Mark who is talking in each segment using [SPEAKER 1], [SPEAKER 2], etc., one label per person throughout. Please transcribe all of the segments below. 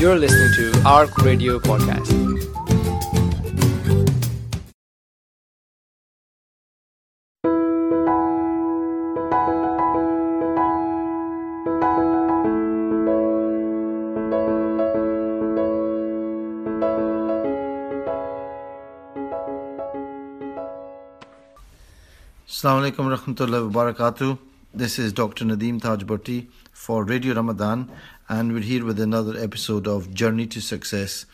[SPEAKER 1] You're listening to ARC Radio Podcast.
[SPEAKER 2] Assalamu alaikum rahmatullahi wa barakatuh. This is Dr. Nadeem Taj Bhatti for Radio Ramadan, and we're here with another episode of Journey to Success.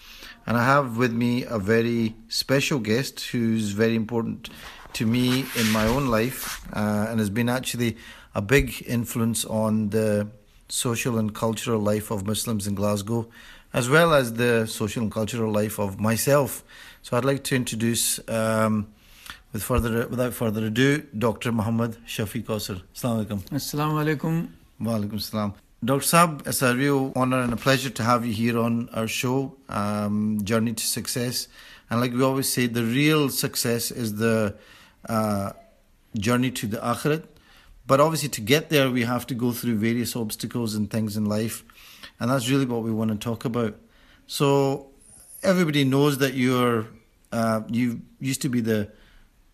[SPEAKER 2] And I have with me a very special guest who's very important to me in my own life uh, and has been actually a big influence on the social and cultural life of Muslims in Glasgow, as well as the social and cultural life of myself. So I'd like to introduce. Um, with further, without further ado, Dr. Muhammad Shafi Kausar. Assalamu alaikum.
[SPEAKER 3] Assalamu alaikum.
[SPEAKER 2] Wa alaikum salam. Dr. Saab, it's a real honor and a pleasure to have you here on our show, um, Journey to Success. And like we always say, the real success is the uh, journey to the akhirat. But obviously, to get there, we have to go through various obstacles and things in life. And that's really what we want to talk about. So, everybody knows that you're, uh, you used to be the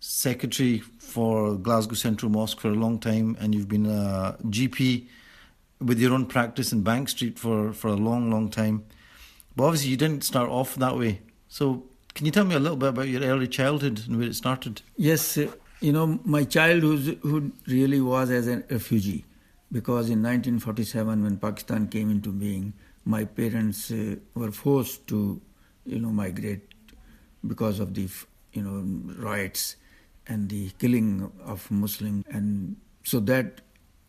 [SPEAKER 2] secretary for Glasgow Central Mosque for a long time, and you've been a GP with your own practice in Bank Street for, for a long, long time. But obviously, you didn't start off that way. So, can you tell me a little bit about your early childhood and where it started?
[SPEAKER 3] Yes, uh, you know, my childhood really was as a refugee because in 1947, when Pakistan came into being, my parents uh, were forced to, you know, migrate because of the, you know, riots and the killing of Muslims. And so that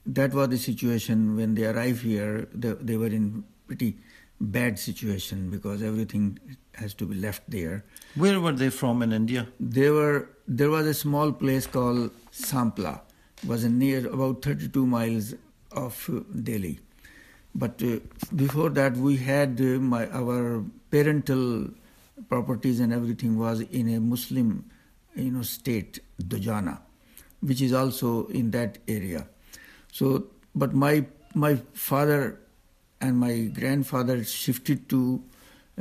[SPEAKER 3] that was the situation when they arrived here. They, they were in pretty bad situation because everything has to be left there.
[SPEAKER 2] Where were they from in India?
[SPEAKER 3] They were. There was a small place called Sampla. It was near about 32 miles of uh, Delhi. But uh, before that, we had uh, my our parental properties and everything was in a Muslim you know, state, Dojana, which is also in that area. So, but my my father and my grandfather shifted to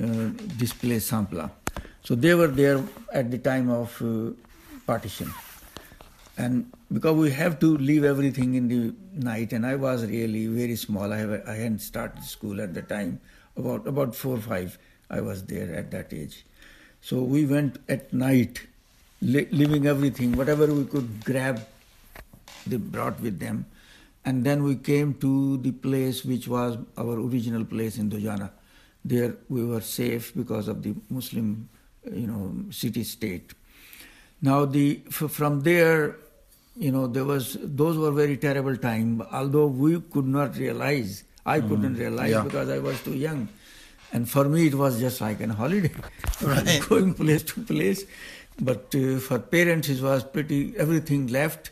[SPEAKER 3] uh, this place, Sampla. So they were there at the time of uh, partition. And because we have to leave everything in the night, and I was really very small. I, I hadn't started school at the time. About about four or five, I was there at that age. So we went at night leaving everything, whatever we could grab, they brought with them. And then we came to the place which was our original place in Dojana. There we were safe because of the Muslim, you know, city state. Now the from there, you know, there was those were very terrible time. Although we could not realize, I mm. couldn't realize yeah. because I was too young, and for me it was just like an holiday, right. going place to place. But uh, for parents, it was pretty everything left.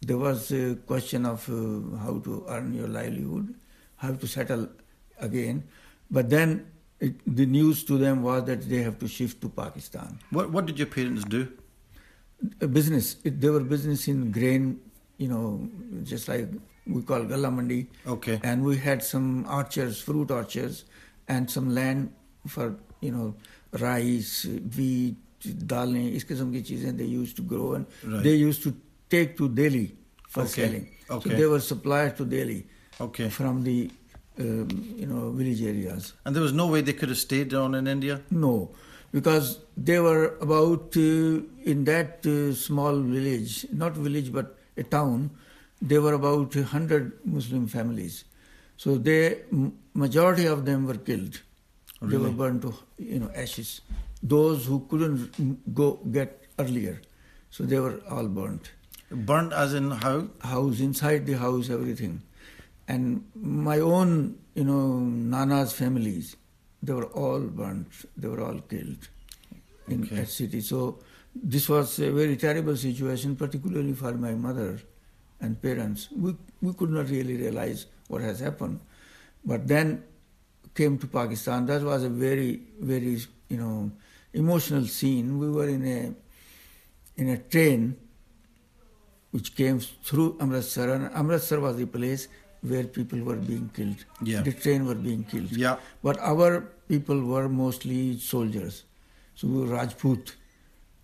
[SPEAKER 3] There was a question of uh, how to earn your livelihood, how to settle again. But then it, the news to them was that they have to shift to Pakistan.
[SPEAKER 2] What What did your parents do?
[SPEAKER 3] A business. It, they were business in grain, you know, just like we call Galla Mandi.
[SPEAKER 2] Okay.
[SPEAKER 3] And we had some orchards, fruit orchards, and some land for you know rice, wheat, dalne, is qisam ki cheezein they used to grow and they used to take to Delhi for selling. So they were supplied to Delhi from the um, you know village areas.
[SPEAKER 2] And there was no way they could have stayed down in India.
[SPEAKER 3] No, because they were about uh, in that uh, small village, not village but a town. There were about hundred Muslim families, so the majority of them were killed. They were burned to you know ashes those who couldn't go get earlier. So they were all burnt.
[SPEAKER 2] Burnt as in how?
[SPEAKER 3] House, inside the house, everything. And my own, you know, Nana's families, they were all burnt. They were all killed in okay. that city. So this was a very terrible situation, particularly for my mother and parents. We, we could not really realize what has happened. But then came to Pakistan. That was a very, very, you know, emotional scene. We were in a in a train which came through Amritsar, and Amritsar was the place where people were being killed.
[SPEAKER 2] Yeah.
[SPEAKER 3] The train were being killed.
[SPEAKER 2] Yeah.
[SPEAKER 3] But our people were mostly soldiers. So we were Rajput.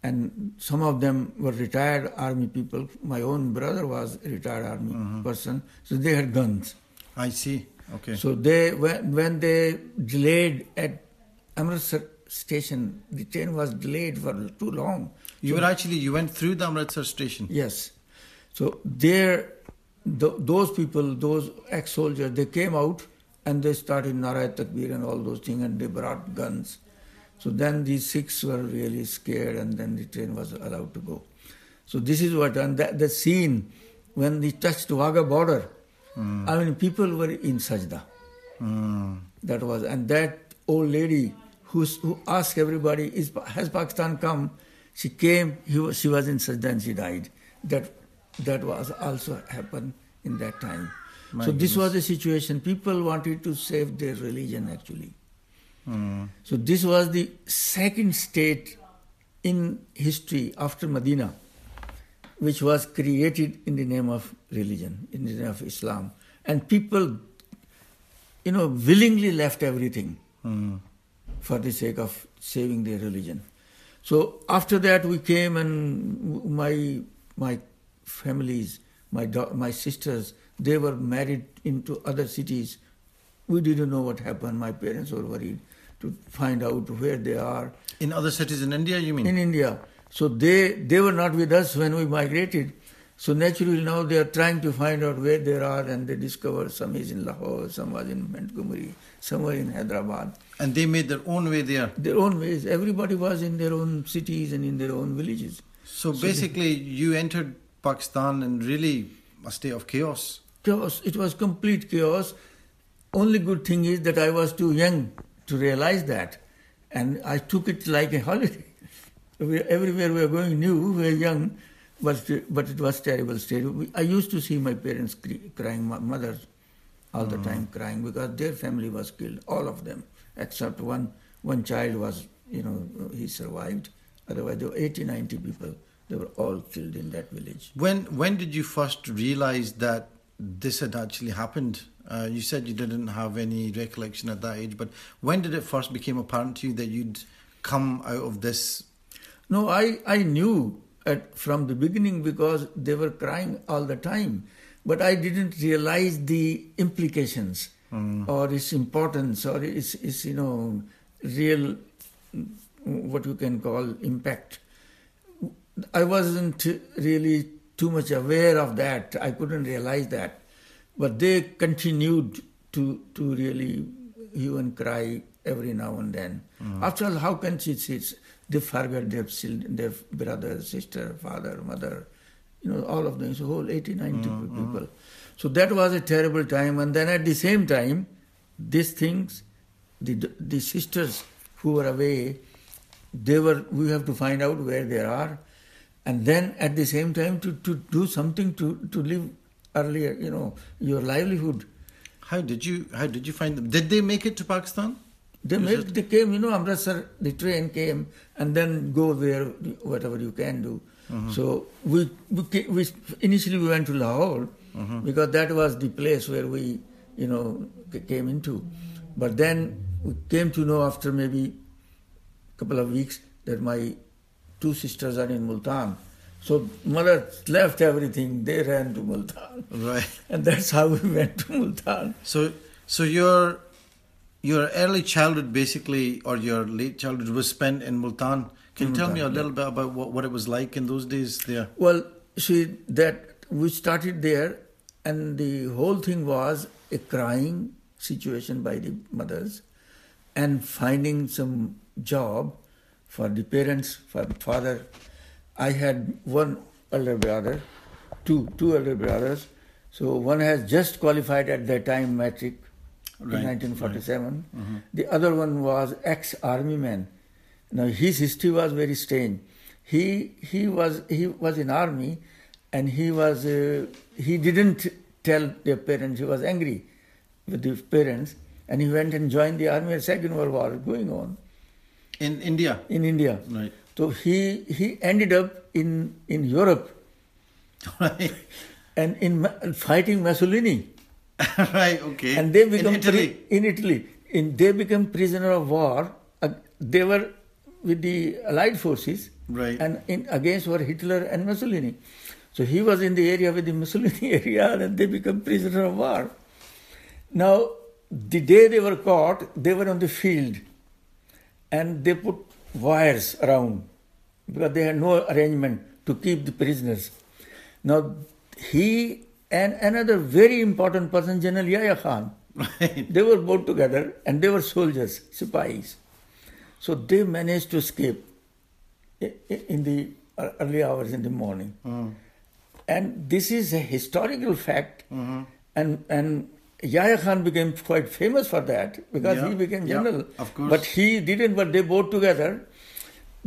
[SPEAKER 3] And some of them were retired army people. My own brother was a retired army mm-hmm. person. So they had guns.
[SPEAKER 2] I see. Okay.
[SPEAKER 3] So they when, when they delayed at Amritsar station, the train was delayed for too long.
[SPEAKER 2] you were actually you went through the Amritsar station.
[SPEAKER 3] Yes. So there, th- those people, those ex-soldiers, they came out and they started Nara Takbir and all those things, and they brought guns. So then these Sikhs were really scared, and then the train was allowed to go. So this is what, and that, the scene when we touched Wagah border, I mean, people were in sajda.
[SPEAKER 2] Mm.
[SPEAKER 3] That was, and that old lady who's, who asked everybody, is, has Pakistan come? She came, he was, she was in sajda and she died. That, that was also happened in that time.
[SPEAKER 2] My
[SPEAKER 3] so this was the situation. People wanted to save their religion actually.
[SPEAKER 2] Mm.
[SPEAKER 3] So this was the second state in history after Medina, which was created in the name of religion, in the name of Islam. And people, you know, willingly left everything
[SPEAKER 2] Mm.
[SPEAKER 3] for the sake of saving their religion. So after that, we came and my my families, my da- my sisters, they were married into other cities. We didn't know what happened. My parents were worried to find out where they are
[SPEAKER 2] In other cities in India, you mean?
[SPEAKER 3] in India. So they they were not with us when we migrated. So naturally now they are trying to find out where they are, and they discover some is in Lahore, some was in Montgomery, somewhere in Hyderabad
[SPEAKER 2] and they made their own way there.
[SPEAKER 3] their own ways. Everybody was in their own cities and in their own villages.
[SPEAKER 2] So basically, you entered Pakistan in really a state of chaos.
[SPEAKER 3] Chaos. It was complete chaos. Only good thing is that I was too young to realize that, and I took it like a holiday. We- Everywhere we were going new, we were young, but but it was terrible state. We- I used to see my parents cry- crying, my mother, all the time crying because their family was killed, all of them, except one one child was, you know, he survived. Otherwise, there were 80, 90 people. They were all killed in that village.
[SPEAKER 2] When when did you first realize that this had actually happened? Uh, you said you didn't have any recollection at that age, but when did it first become apparent to you that you'd come out of this?
[SPEAKER 3] No, I, I knew at, from the beginning because they were crying all the time. But I didn't realize the implications or its importance or its, its, you know, real, mm, what you can call impact. I wasn't really too much aware of that. I couldn't realize that. But they continued to, to really hue and cry every now and then. After all, how can she see? They forget their children, their brother, sister, father, mother, you know, all of them, so whole 80, 90 mm-hmm. people. So that was a terrible time. And then at the same time, these things, the, the sisters who were away, they were, we have to find out where they are. And then at the same time to, to do something to, to live earlier, you know, your livelihood.
[SPEAKER 2] How did you how did you find them? Did they make it to Pakistan?
[SPEAKER 3] They
[SPEAKER 2] Is
[SPEAKER 3] made,
[SPEAKER 2] it-
[SPEAKER 3] they came, you know, Amritsar, the train came, and then go where whatever you can do. Mm-hmm. So we, we, we initially we went to Lahore mm-hmm. because that was the place where we, you know, came into. But then we came to know after maybe a couple of weeks that my two sisters are in Multan. So mother left everything. They ran to Multan,
[SPEAKER 2] Right.
[SPEAKER 3] and that's how we went to Multan.
[SPEAKER 2] So so your your early childhood basically or your late childhood was spent in Multan. Can you tell me a little bit about what, what it was like in those days there?
[SPEAKER 3] Well, see that we started there, and the whole thing was a crying situation by the mothers, and finding some job for the parents, for the father. I had one elder brother, two two elder brothers. So one has just qualified at that time matric
[SPEAKER 2] Right,
[SPEAKER 3] in 1947. The other one was ex-army man. Now his history was very strange. He he was he was in army, and he was uh, he didn't tell their parents. He was angry with the parents, and he went and joined the army. Second World War going on
[SPEAKER 2] In India.
[SPEAKER 3] in India.
[SPEAKER 2] Right.
[SPEAKER 3] So he he ended up in in Europe
[SPEAKER 2] Right.
[SPEAKER 3] and in fighting Mussolini.
[SPEAKER 2] right, okay.
[SPEAKER 3] and they become
[SPEAKER 2] in Italy.
[SPEAKER 3] pri- in Italy. In they become prisoner of war. Uh, they were with the Allied forces,
[SPEAKER 2] Right.
[SPEAKER 3] And in against were Hitler and Mussolini. So he was in the area with the Mussolini area, and they become prisoner of war. Now, the day they were caught, they were on the field, and they put wires around because they had no arrangement to keep the prisoners. Now, he and another very important person, General Yahya Khan,
[SPEAKER 2] Right.
[SPEAKER 3] they were both together and they were soldiers, sipahis. So they managed to escape in the early hours in the morning.
[SPEAKER 2] Mm.
[SPEAKER 3] And this is a historical fact.
[SPEAKER 2] Mm-hmm.
[SPEAKER 3] And, and Yahya Khan became quite famous for that because
[SPEAKER 2] Yeah,
[SPEAKER 3] he became
[SPEAKER 2] yeah,
[SPEAKER 3] general.
[SPEAKER 2] of course.
[SPEAKER 3] But he didn't, but they both together,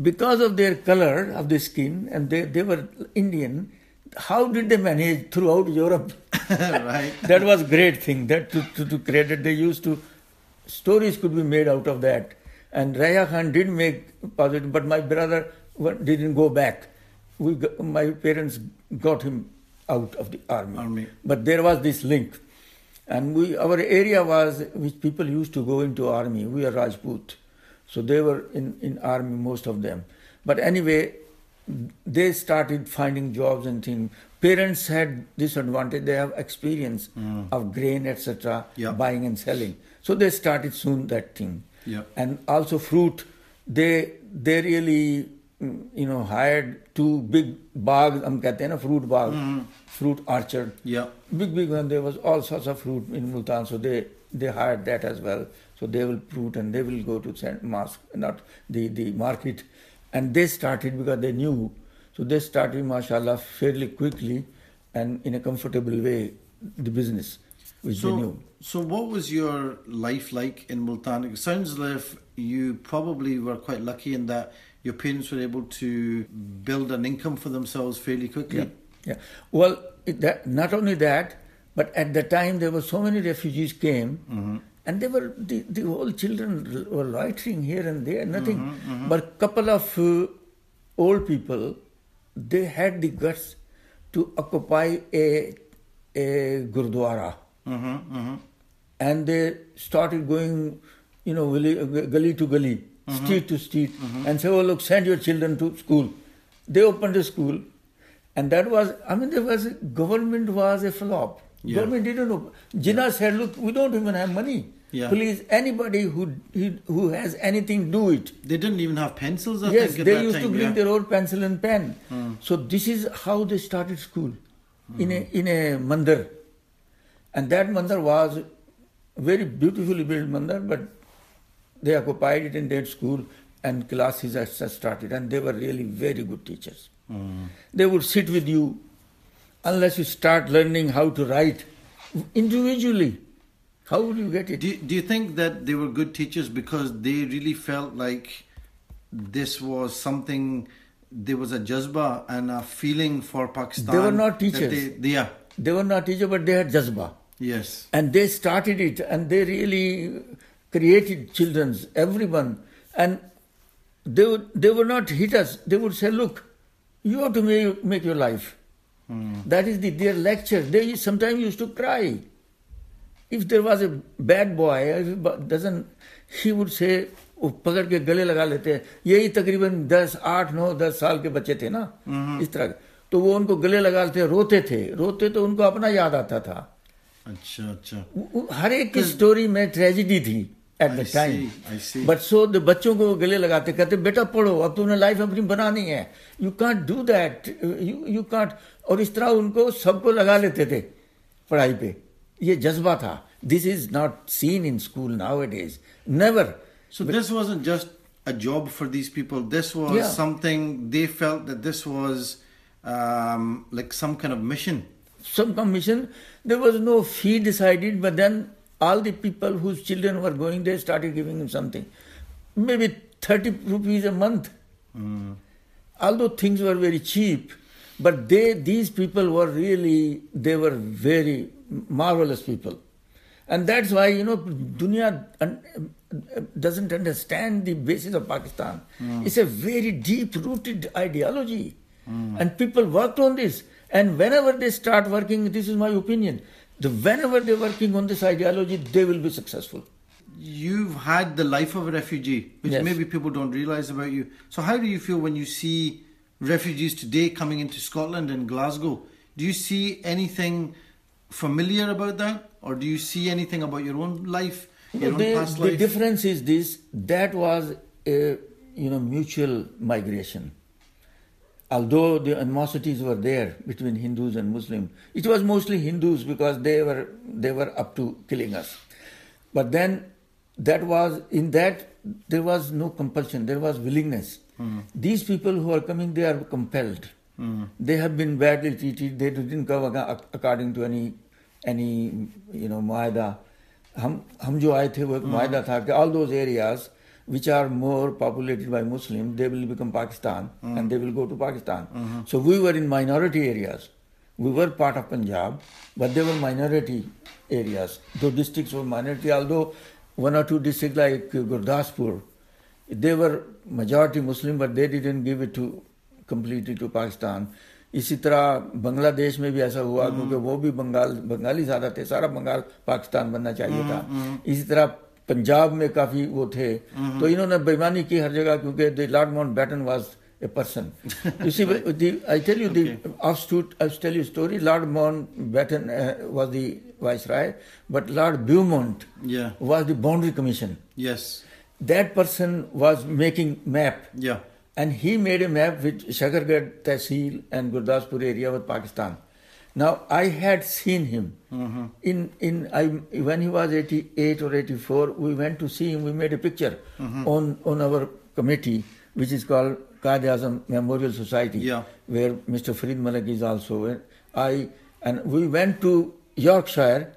[SPEAKER 3] because of their color of the skin and they, they were Indian, how did they manage throughout Europe?
[SPEAKER 2] right.
[SPEAKER 3] that was great thing that to, to, to credit they used to stories could be made out of that and Yahya Khan did make positive but my brother didn't go back we got, my parents got him out of the army.
[SPEAKER 2] Army.
[SPEAKER 3] but there was this link and we our area was which people used to go into army we are Rajput so they were in in army most of them but anyway they started finding jobs and things. Parents had this advantage; they have experience of grain, etc.,
[SPEAKER 2] Yeah.
[SPEAKER 3] buying and selling. So they started soon that thing.
[SPEAKER 2] Yeah.
[SPEAKER 3] And also fruit, they they really mm, you know hired two big bags. हम कहते हैं ना fruit bag, fruit orchard.
[SPEAKER 2] Yeah.
[SPEAKER 3] Big big one. There was all sorts of fruit in Multan, so they they hired that as well. So they will fruit and they will go to Saint mosque, not the the market, and they started because they knew. So they started, mashallah, fairly quickly and in a comfortable way the business, which they
[SPEAKER 2] So,
[SPEAKER 3] knew.
[SPEAKER 2] so what was your life like in Multan? It sounds if you probably were quite lucky in that your parents were able to build an income for themselves fairly quickly.
[SPEAKER 3] Yeah, yeah. Well, it, that, not only that, but at the time there were so many refugees came, mm-hmm. And they were the, the whole children were loitering here and there, nothing. But couple of uh, old people, they had the guts to occupy a a gurdwara,
[SPEAKER 2] Mm-hmm, mm-hmm.
[SPEAKER 3] and they started going, you know, gully, gully to gully, street to street, and say, "Oh, look, send your children to school." They opened a school, and that was, I mean, there was government was a flop.
[SPEAKER 2] Yeah.
[SPEAKER 3] Government didn't know. Jinnah said, "Look, we don't even have money.
[SPEAKER 2] Yeah.
[SPEAKER 3] Please, anybody who who has anything, do it."
[SPEAKER 2] They didn't even have pencils, I
[SPEAKER 3] yes, they used to bring
[SPEAKER 2] yeah.
[SPEAKER 3] their own pencil and pen. Hmm. So this is how they started school in a in a mandir, and that mandir was very beautifully built mandir, but they occupied it in that school and classes as started, and they were really very good teachers. Hmm. They would sit with you unless you start learning how to write individually. How would you get it?
[SPEAKER 2] Do you, do you think that they were good teachers because they really felt like this was something, there was a jazba and a feeling for Pakistan?
[SPEAKER 3] They were not teachers.
[SPEAKER 2] They, they- yeah,
[SPEAKER 3] They were not teachers, but they had jazba.
[SPEAKER 2] yes.
[SPEAKER 3] and they started it and they really created children's everyone and they would they would not hit us they would say look you have to make, make your life hmm. that is the, their lecture they sometimes used to cry if there was a bad boy doesn't he پکڑ کے گلے لگا لیتے ہیں یہی تقریباً دس آٹھ نو دس سال کے بچے تھے نا اس طرح تو وہ ان کو گلے لگا لیتے روتے تھے روتے تو ان کو اپنا یاد آتا تھا اچھا
[SPEAKER 2] اچھا ہر
[SPEAKER 3] ایک کی اسٹوری میں ٹریجڈی تھی at the time but
[SPEAKER 2] so بچوں کو
[SPEAKER 3] گلے
[SPEAKER 2] لگاتے
[SPEAKER 3] کہتے بیٹا پڑھو اب تم نے لائف اپنی بنانی ہے you can't do that you can't اور اس طرح ان کو سب کو لگا لیتے تھے پڑھائی پہ लगा लेते थे पढ़ाई पे ये जज्बा था this is not seen in school now it is never
[SPEAKER 2] So this wasn't just a job for these people. This was
[SPEAKER 3] Yeah.
[SPEAKER 2] something they felt that this was um, like some kind of mission.
[SPEAKER 3] some commission. There was no fee decided, but then all the people whose children were going, they started giving him something. Maybe 30 rupees a month. Although things were very cheap, but they, these people were really, they were very marvelous people. And that's why, you know, dunya un- doesn't understand the basis of Pakistan. Hmm. It's a very deep rooted ideology. Hmm. And people worked on this. And whenever they start working, this is my opinion, the, whenever they're working on this ideology, they will be successful.
[SPEAKER 2] You've had the life of a refugee, which
[SPEAKER 3] Yes.
[SPEAKER 2] maybe people don't realize about you. So, how do you feel when you see refugees today coming into Scotland and Glasgow? Do you see anything familiar about that, or do you see anything about your own life, your own
[SPEAKER 3] the,
[SPEAKER 2] past
[SPEAKER 3] the difference is this: that was a you know mutual migration. Although the animosities were there between Hindus and Muslims, it was mostly Hindus because they were they were up to killing us. But then that was in that there was no compulsion, there was willingness. Hmm. These people who are coming, they are compelled. They have been badly treated. They didn't come ac- according to any any you know muaida. हम हम जो आए थे वो एक मुआदा था कि all those areas which are more populated by Muslims, they will become Pakistan and they will go to Pakistan. So we were in minority areas. We were part of Punjab, but they were minority areas. Those districts were minority, although one or two districts like Gurdaspur, they were majority Muslim, but they didn't give it to completely to Pakistan. اسی طرح بنگلہ دیش میں بھی ایسا ہوا کیونکہ وہ بھی بنگال بنگالی زیادہ تھے سارا بنگال پاکستان بننا چاہیے تھا۔ اسی طرح پنجاب میں کافی وہ تھے۔ تو انہوں نے بےمانی کی ہر جگہ کیونکہ the Lord Mountbatten was a person Lord Mountbatten was the viceroy but Lord Beau
[SPEAKER 2] Beaumont
[SPEAKER 3] was the boundary commission that person was making map was making map,
[SPEAKER 2] Yeah.
[SPEAKER 3] and he made a map with Shakargarh, Tehsil, and Gurdaspur area with Pakistan. Now I had seen him mm-hmm. in in I when he was 88 or 84. We went to see him. We made a picture mm-hmm. on on our committee, which is called Azam Memorial Society,
[SPEAKER 2] Yeah.
[SPEAKER 3] where Mr. Farid Malik is also. I and we went to Yorkshire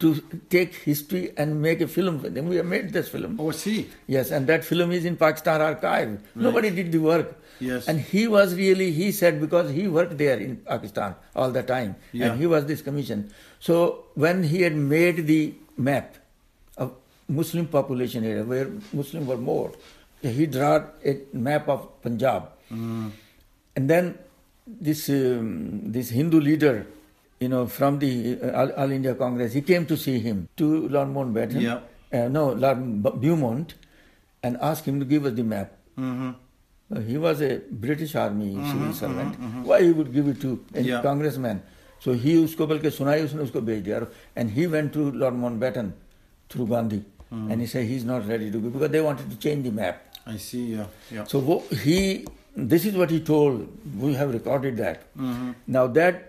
[SPEAKER 3] to take history and make a film with him. We have made this film.
[SPEAKER 2] Oh, see.
[SPEAKER 3] Yes, and that film is in Pakistan archive. Nobody did the work.
[SPEAKER 2] Yes.
[SPEAKER 3] And he was really, he said, because he worked there in Pakistan all the time,
[SPEAKER 2] Yeah.
[SPEAKER 3] and he was this commission. So when he had made the map of Muslim population area, where Muslims were more, he drew a map of Punjab.
[SPEAKER 2] Mm.
[SPEAKER 3] And then this um, this Hindu leader, you know, from the uh, All, All India Congress, he came to see him to Lord Mountbatten.
[SPEAKER 2] Yeah.
[SPEAKER 3] Uh, no, Lord B- Beaumont, and asked him to give us the map.
[SPEAKER 2] Mm-hmm.
[SPEAKER 3] Uh, He was a British Army civil servant. Why he would give it to a
[SPEAKER 2] Yeah.
[SPEAKER 3] congressman? So he उसको बल्कि सुनाई उसने उसको भेज दिया and he went to Lord Mountbatten through Gandhi and he said he's not ready to go because they wanted to change the map.
[SPEAKER 2] I see. Yeah. Yeah.
[SPEAKER 3] So wo- he, this is what he told. We have recorded that.
[SPEAKER 2] Mm-hmm.
[SPEAKER 3] Now that uh,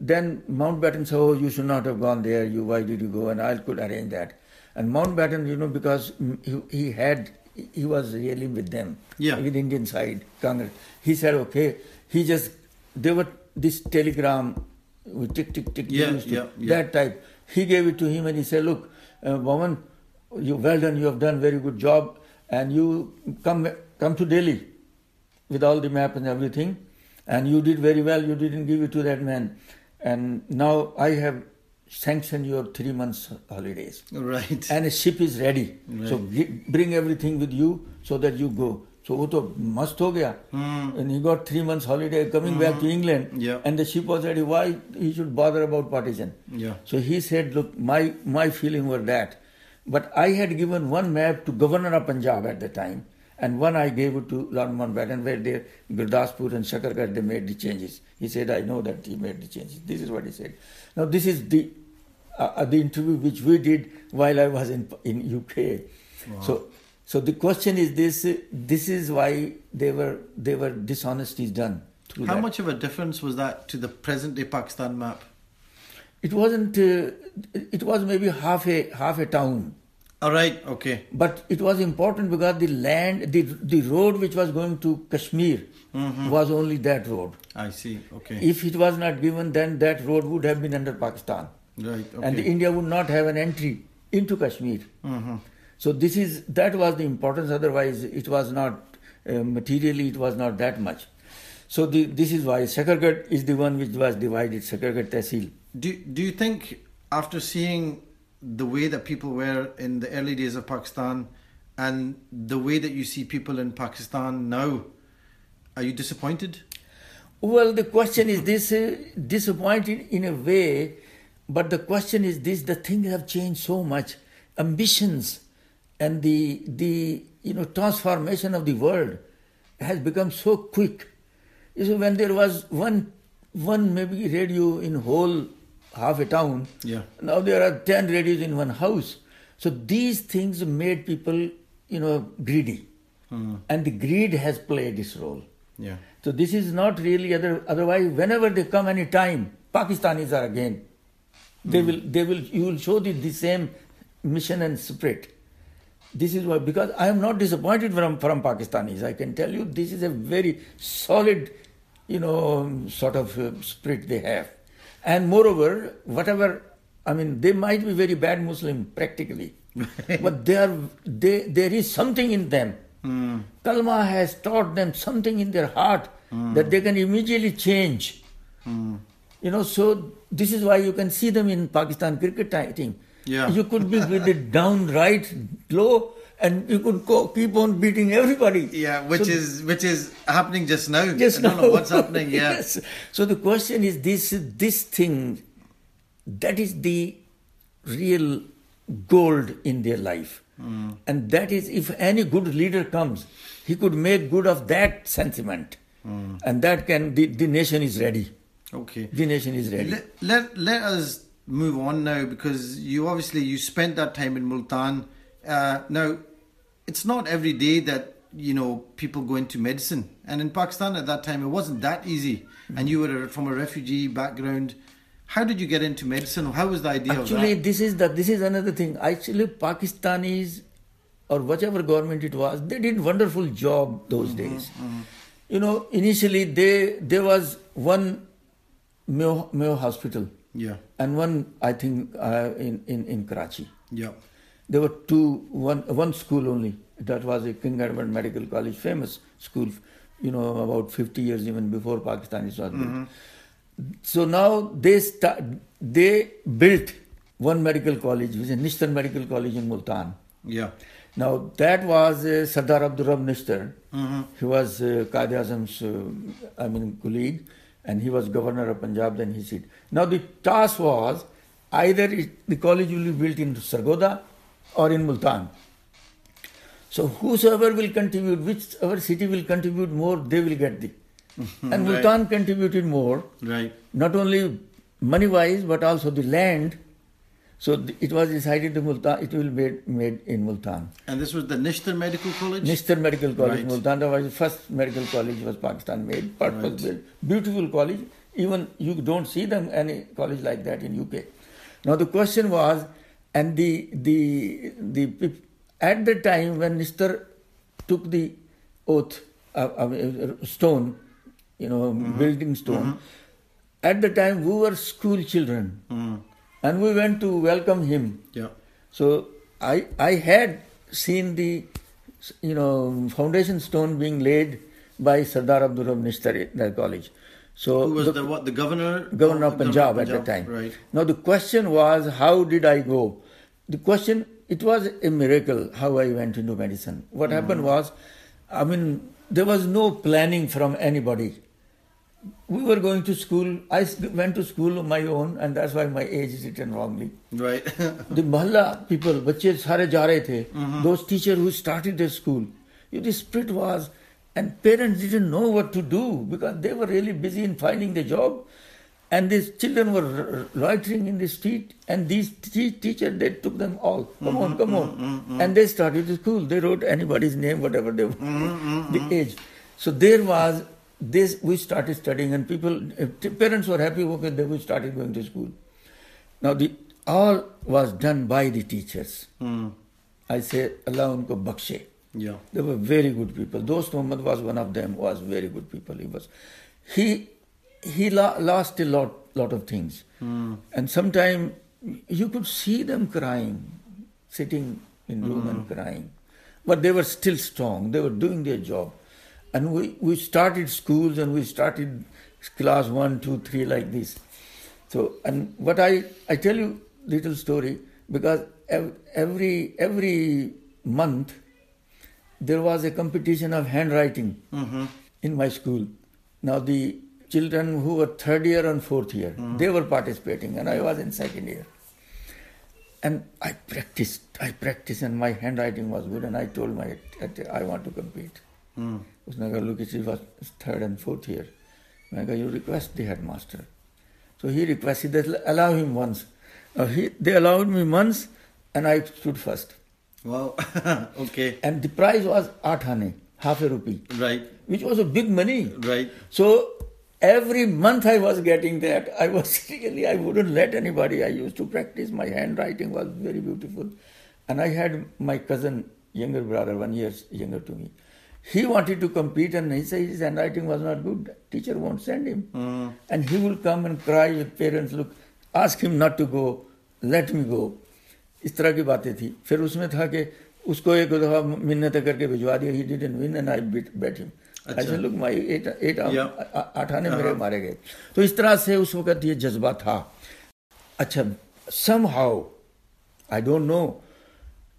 [SPEAKER 3] then Mountbatten said, "Oh, you should not have gone there. You why did you go?" And I could arrange that. And Mountbatten, you know, because he, he had, he was really with them,
[SPEAKER 2] Yeah.
[SPEAKER 3] with Indian side Congress. He said, "Okay." He just they were this telegram with tick tick tick.
[SPEAKER 2] Yeah,
[SPEAKER 3] to-
[SPEAKER 2] yeah, yeah.
[SPEAKER 3] That type. He gave it to him and he said, "Look, uh, woman, you well done. You have done very good job, and you come come to Delhi with all the map and everything, and you did very well. You didn't give it to that man, and now I have sanctioned your three months holidays,
[SPEAKER 2] Right.
[SPEAKER 3] and a ship is ready. So
[SPEAKER 2] Right.
[SPEAKER 3] gi- bring everything with you so that you go." So वो तो मस्त हो गया, and he got three months holiday coming back to England,
[SPEAKER 2] Hmm. Yeah.
[SPEAKER 3] and the ship was ready. Why he should bother about partition?
[SPEAKER 2] Yeah.
[SPEAKER 3] So he said, look, my, my feeling were that. But I had given one map to Governor of Punjab at the time, and one I gave it to Lord Mountbatten, where they, Gurdaspur and Shakargarh, they made the changes. He said, I know that he made the changes. This is what he said. Now this is the, uh, uh, the interview which we did while I was in, in UK. So, so the question is this, this is why they were, they were dishonesties done.
[SPEAKER 2] How
[SPEAKER 3] that.
[SPEAKER 2] much of a difference was that to the present day Pakistan map?
[SPEAKER 3] It wasn't. Uh, it was maybe half a half a town,
[SPEAKER 2] All right. Okay.
[SPEAKER 3] but it was important because the land, the the road which was going to Kashmir, was only that road.
[SPEAKER 2] I see. Okay.
[SPEAKER 3] If it was not given, then that road would have been under Pakistan,
[SPEAKER 2] right. Okay.
[SPEAKER 3] and India would not have an entry into Kashmir.
[SPEAKER 2] Mhm.
[SPEAKER 3] So this is that was the importance. Otherwise, it was not uh, materially. It was not that much. So the, this is why Shakargarh is the one which was divided. Shakargarh Tehsil.
[SPEAKER 2] Do Do you think after seeing the way that people were in the early days of Pakistan and the way that you see people in Pakistan now, are you disappointed?
[SPEAKER 3] Well, the question is this uh, disappointed in a way, but the question is this: the things have changed so much. Ambitions and the the you know transformation of the world has become so quick. You see, when there was one one maybe radio in whole half a town,
[SPEAKER 2] Yeah.
[SPEAKER 3] now there are ten radios in one house. So these things made people you know greedy, and the greed has played its role.
[SPEAKER 2] Yeah.
[SPEAKER 3] So this is not really other. Otherwise, whenever they come any time, Pakistanis are again. They will. They will. You will show the, the same mission and spirit. This is why because I am not disappointed from from Pakistanis. I can tell you this is a very solid, you know, sort of uh, spirit they have, and moreover, whatever. I mean, they might be very bad Muslim practically, but they are. They there is something in them. Hmm. Kalma has taught them something in their heart hmm. that they can immediately change. Hmm. You know, so this is why you can see them in Pakistan cricket team.
[SPEAKER 2] Yeah.
[SPEAKER 3] You could be with it down right low and you could go, keep on beating everybody.
[SPEAKER 2] Yeah, which
[SPEAKER 3] So-
[SPEAKER 2] is which is happening just now.
[SPEAKER 3] Just
[SPEAKER 2] I don't
[SPEAKER 3] now.
[SPEAKER 2] know what's happening. Yeah.
[SPEAKER 3] yes. So the question is this this thing that is the real gold in their life.
[SPEAKER 2] Hmm.
[SPEAKER 3] And that is if any good leader comes, he could make good of that sentiment.
[SPEAKER 2] Hmm.
[SPEAKER 3] And that can the, the nation is ready.
[SPEAKER 2] Okay.
[SPEAKER 3] The nation is ready.
[SPEAKER 2] Let, let let us move on now because you obviously you spent that time in Multan. Uh, now, it's not every day that you know people go into medicine, and in Pakistan at that time it wasn't that easy. Mm-hmm. And you were from a refugee background. How did you get into medicine? How was the idea
[SPEAKER 3] Actually,
[SPEAKER 2] of that?
[SPEAKER 3] this is the this is another thing. Actually, Pakistanis or whichever government it was, they did wonderful job those mm-hmm, days. Mm-hmm. You know, initially they there was one Mayo, Mayo hospital
[SPEAKER 2] Yeah,
[SPEAKER 3] and one I think uh, in, in in Karachi.
[SPEAKER 2] yeah,
[SPEAKER 3] There were two one one school only. That was a King Edward Medical College, famous school. You know, about fifty years even before Pakistanis was built. So now they start, they built one medical college, which is Nishtar Medical College in Multan.
[SPEAKER 2] yeah.
[SPEAKER 3] Now that was uh, Sardar Abdul Rab Nishtar. He was uh, Qaid Azam's, uh, I mean, colleague, and he was governor of Punjab. Then he said. Now the task was either it, the college will be built in Sargodha or in Multan. So whosoever will contribute, whichever city will contribute more, they will get the. And
[SPEAKER 2] Right.
[SPEAKER 3] Multan contributed more
[SPEAKER 2] Right.
[SPEAKER 3] not only money wise but also the land. So th- it was decided the Multan, it will be made, made in Multan.
[SPEAKER 2] And this was the Nishtar Medical College.
[SPEAKER 3] Nishtar Medical College,
[SPEAKER 2] Right.
[SPEAKER 3] Multan, that was the first medical college was Pakistan made, purpose
[SPEAKER 2] Right.
[SPEAKER 3] built, beautiful college. Even you don't see them any college like that in UK. Now the question was, and the the the at the time when Nishtar took the oath, uh, uh, stone, you know, building stone. At the time, we were school children, and we went to welcome him.
[SPEAKER 2] Yeah.
[SPEAKER 3] So I I had seen the you know foundation stone being laid by Sardar Abdul Rahman Nishtar at college. So
[SPEAKER 2] Who was
[SPEAKER 3] the
[SPEAKER 2] the, what? The governor.
[SPEAKER 3] governor of Punjab at
[SPEAKER 2] Punjab,
[SPEAKER 3] the time.
[SPEAKER 2] Right.
[SPEAKER 3] Now the question was, how did I go? The question, it was a miracle how I went into medicine. What happened was, I mean, there was no planning from anybody. We were going to school. I s- went to school on my own, and that's why my age is written wrongly.
[SPEAKER 2] Right.
[SPEAKER 3] the mahalla people, बच्चे सारे जा रहे थे. Those teachers who started the school, you- the spirit was, and parents didn't know what to do because they were really busy in finding the job, and these children were loitering in the street, and these te- teachers they took them all. Come mm-hmm, on, come on, mm-hmm, mm-hmm. and they started the school. They wrote anybody's name, whatever they the age. So there was this. We started studying, and people, uh, parents were happy. Okay, they we started going to school. Now the all was done by the teachers. Mm. I say Allah unko bakshe.
[SPEAKER 2] Yeah.
[SPEAKER 3] They were very good people. Dost Muhammad was one of them. Was very good people. He was. He he lo- lost a lot lot of things, hmm. and sometime you could see them crying, sitting in room and hmm. crying, but they were still strong. They were doing their job, and we we started schools and we started class one, two, three like this. So, and what I, I tell you little story because ev- every every month there was a competition of handwriting mm-hmm. in my school. Now the children who were third year and fourth year, mm-hmm. they were participating, and I was in second year. And I practiced, I practiced, and my handwriting was good. And I told my, I want to compete. Mm. Usnagar Lukichi was third and fourth year. Naga, you request the headmaster. So he requested that allow him once. Now he, they allowed me once, and I stood first.
[SPEAKER 2] Wow. okay.
[SPEAKER 3] And the prize was athane, half a rupee,
[SPEAKER 2] Right.
[SPEAKER 3] which was a big money.
[SPEAKER 2] Right.
[SPEAKER 3] So every month I was getting that. I was really, I wouldn't let anybody. I used to practice. My handwriting was very beautiful. And I had my cousin, younger brother, one year younger to me. He wanted to compete and he said his handwriting was not good. Teacher won't send him. Mm. And he will come and cry with parents, look, ask him not to go, let me go. اس طرح کی باتیں تھیں۔ پھر اس میں تھا کہ اس کو ایک دفعہ منت کر کے بھجوا دیا۔ He didn't win and I
[SPEAKER 2] beat
[SPEAKER 3] ہم آٹھ آنے میرے مارے گئے۔ تو اس طرح سے اس وقت یہ جذبہ تھا۔ اچھا somehow I don't know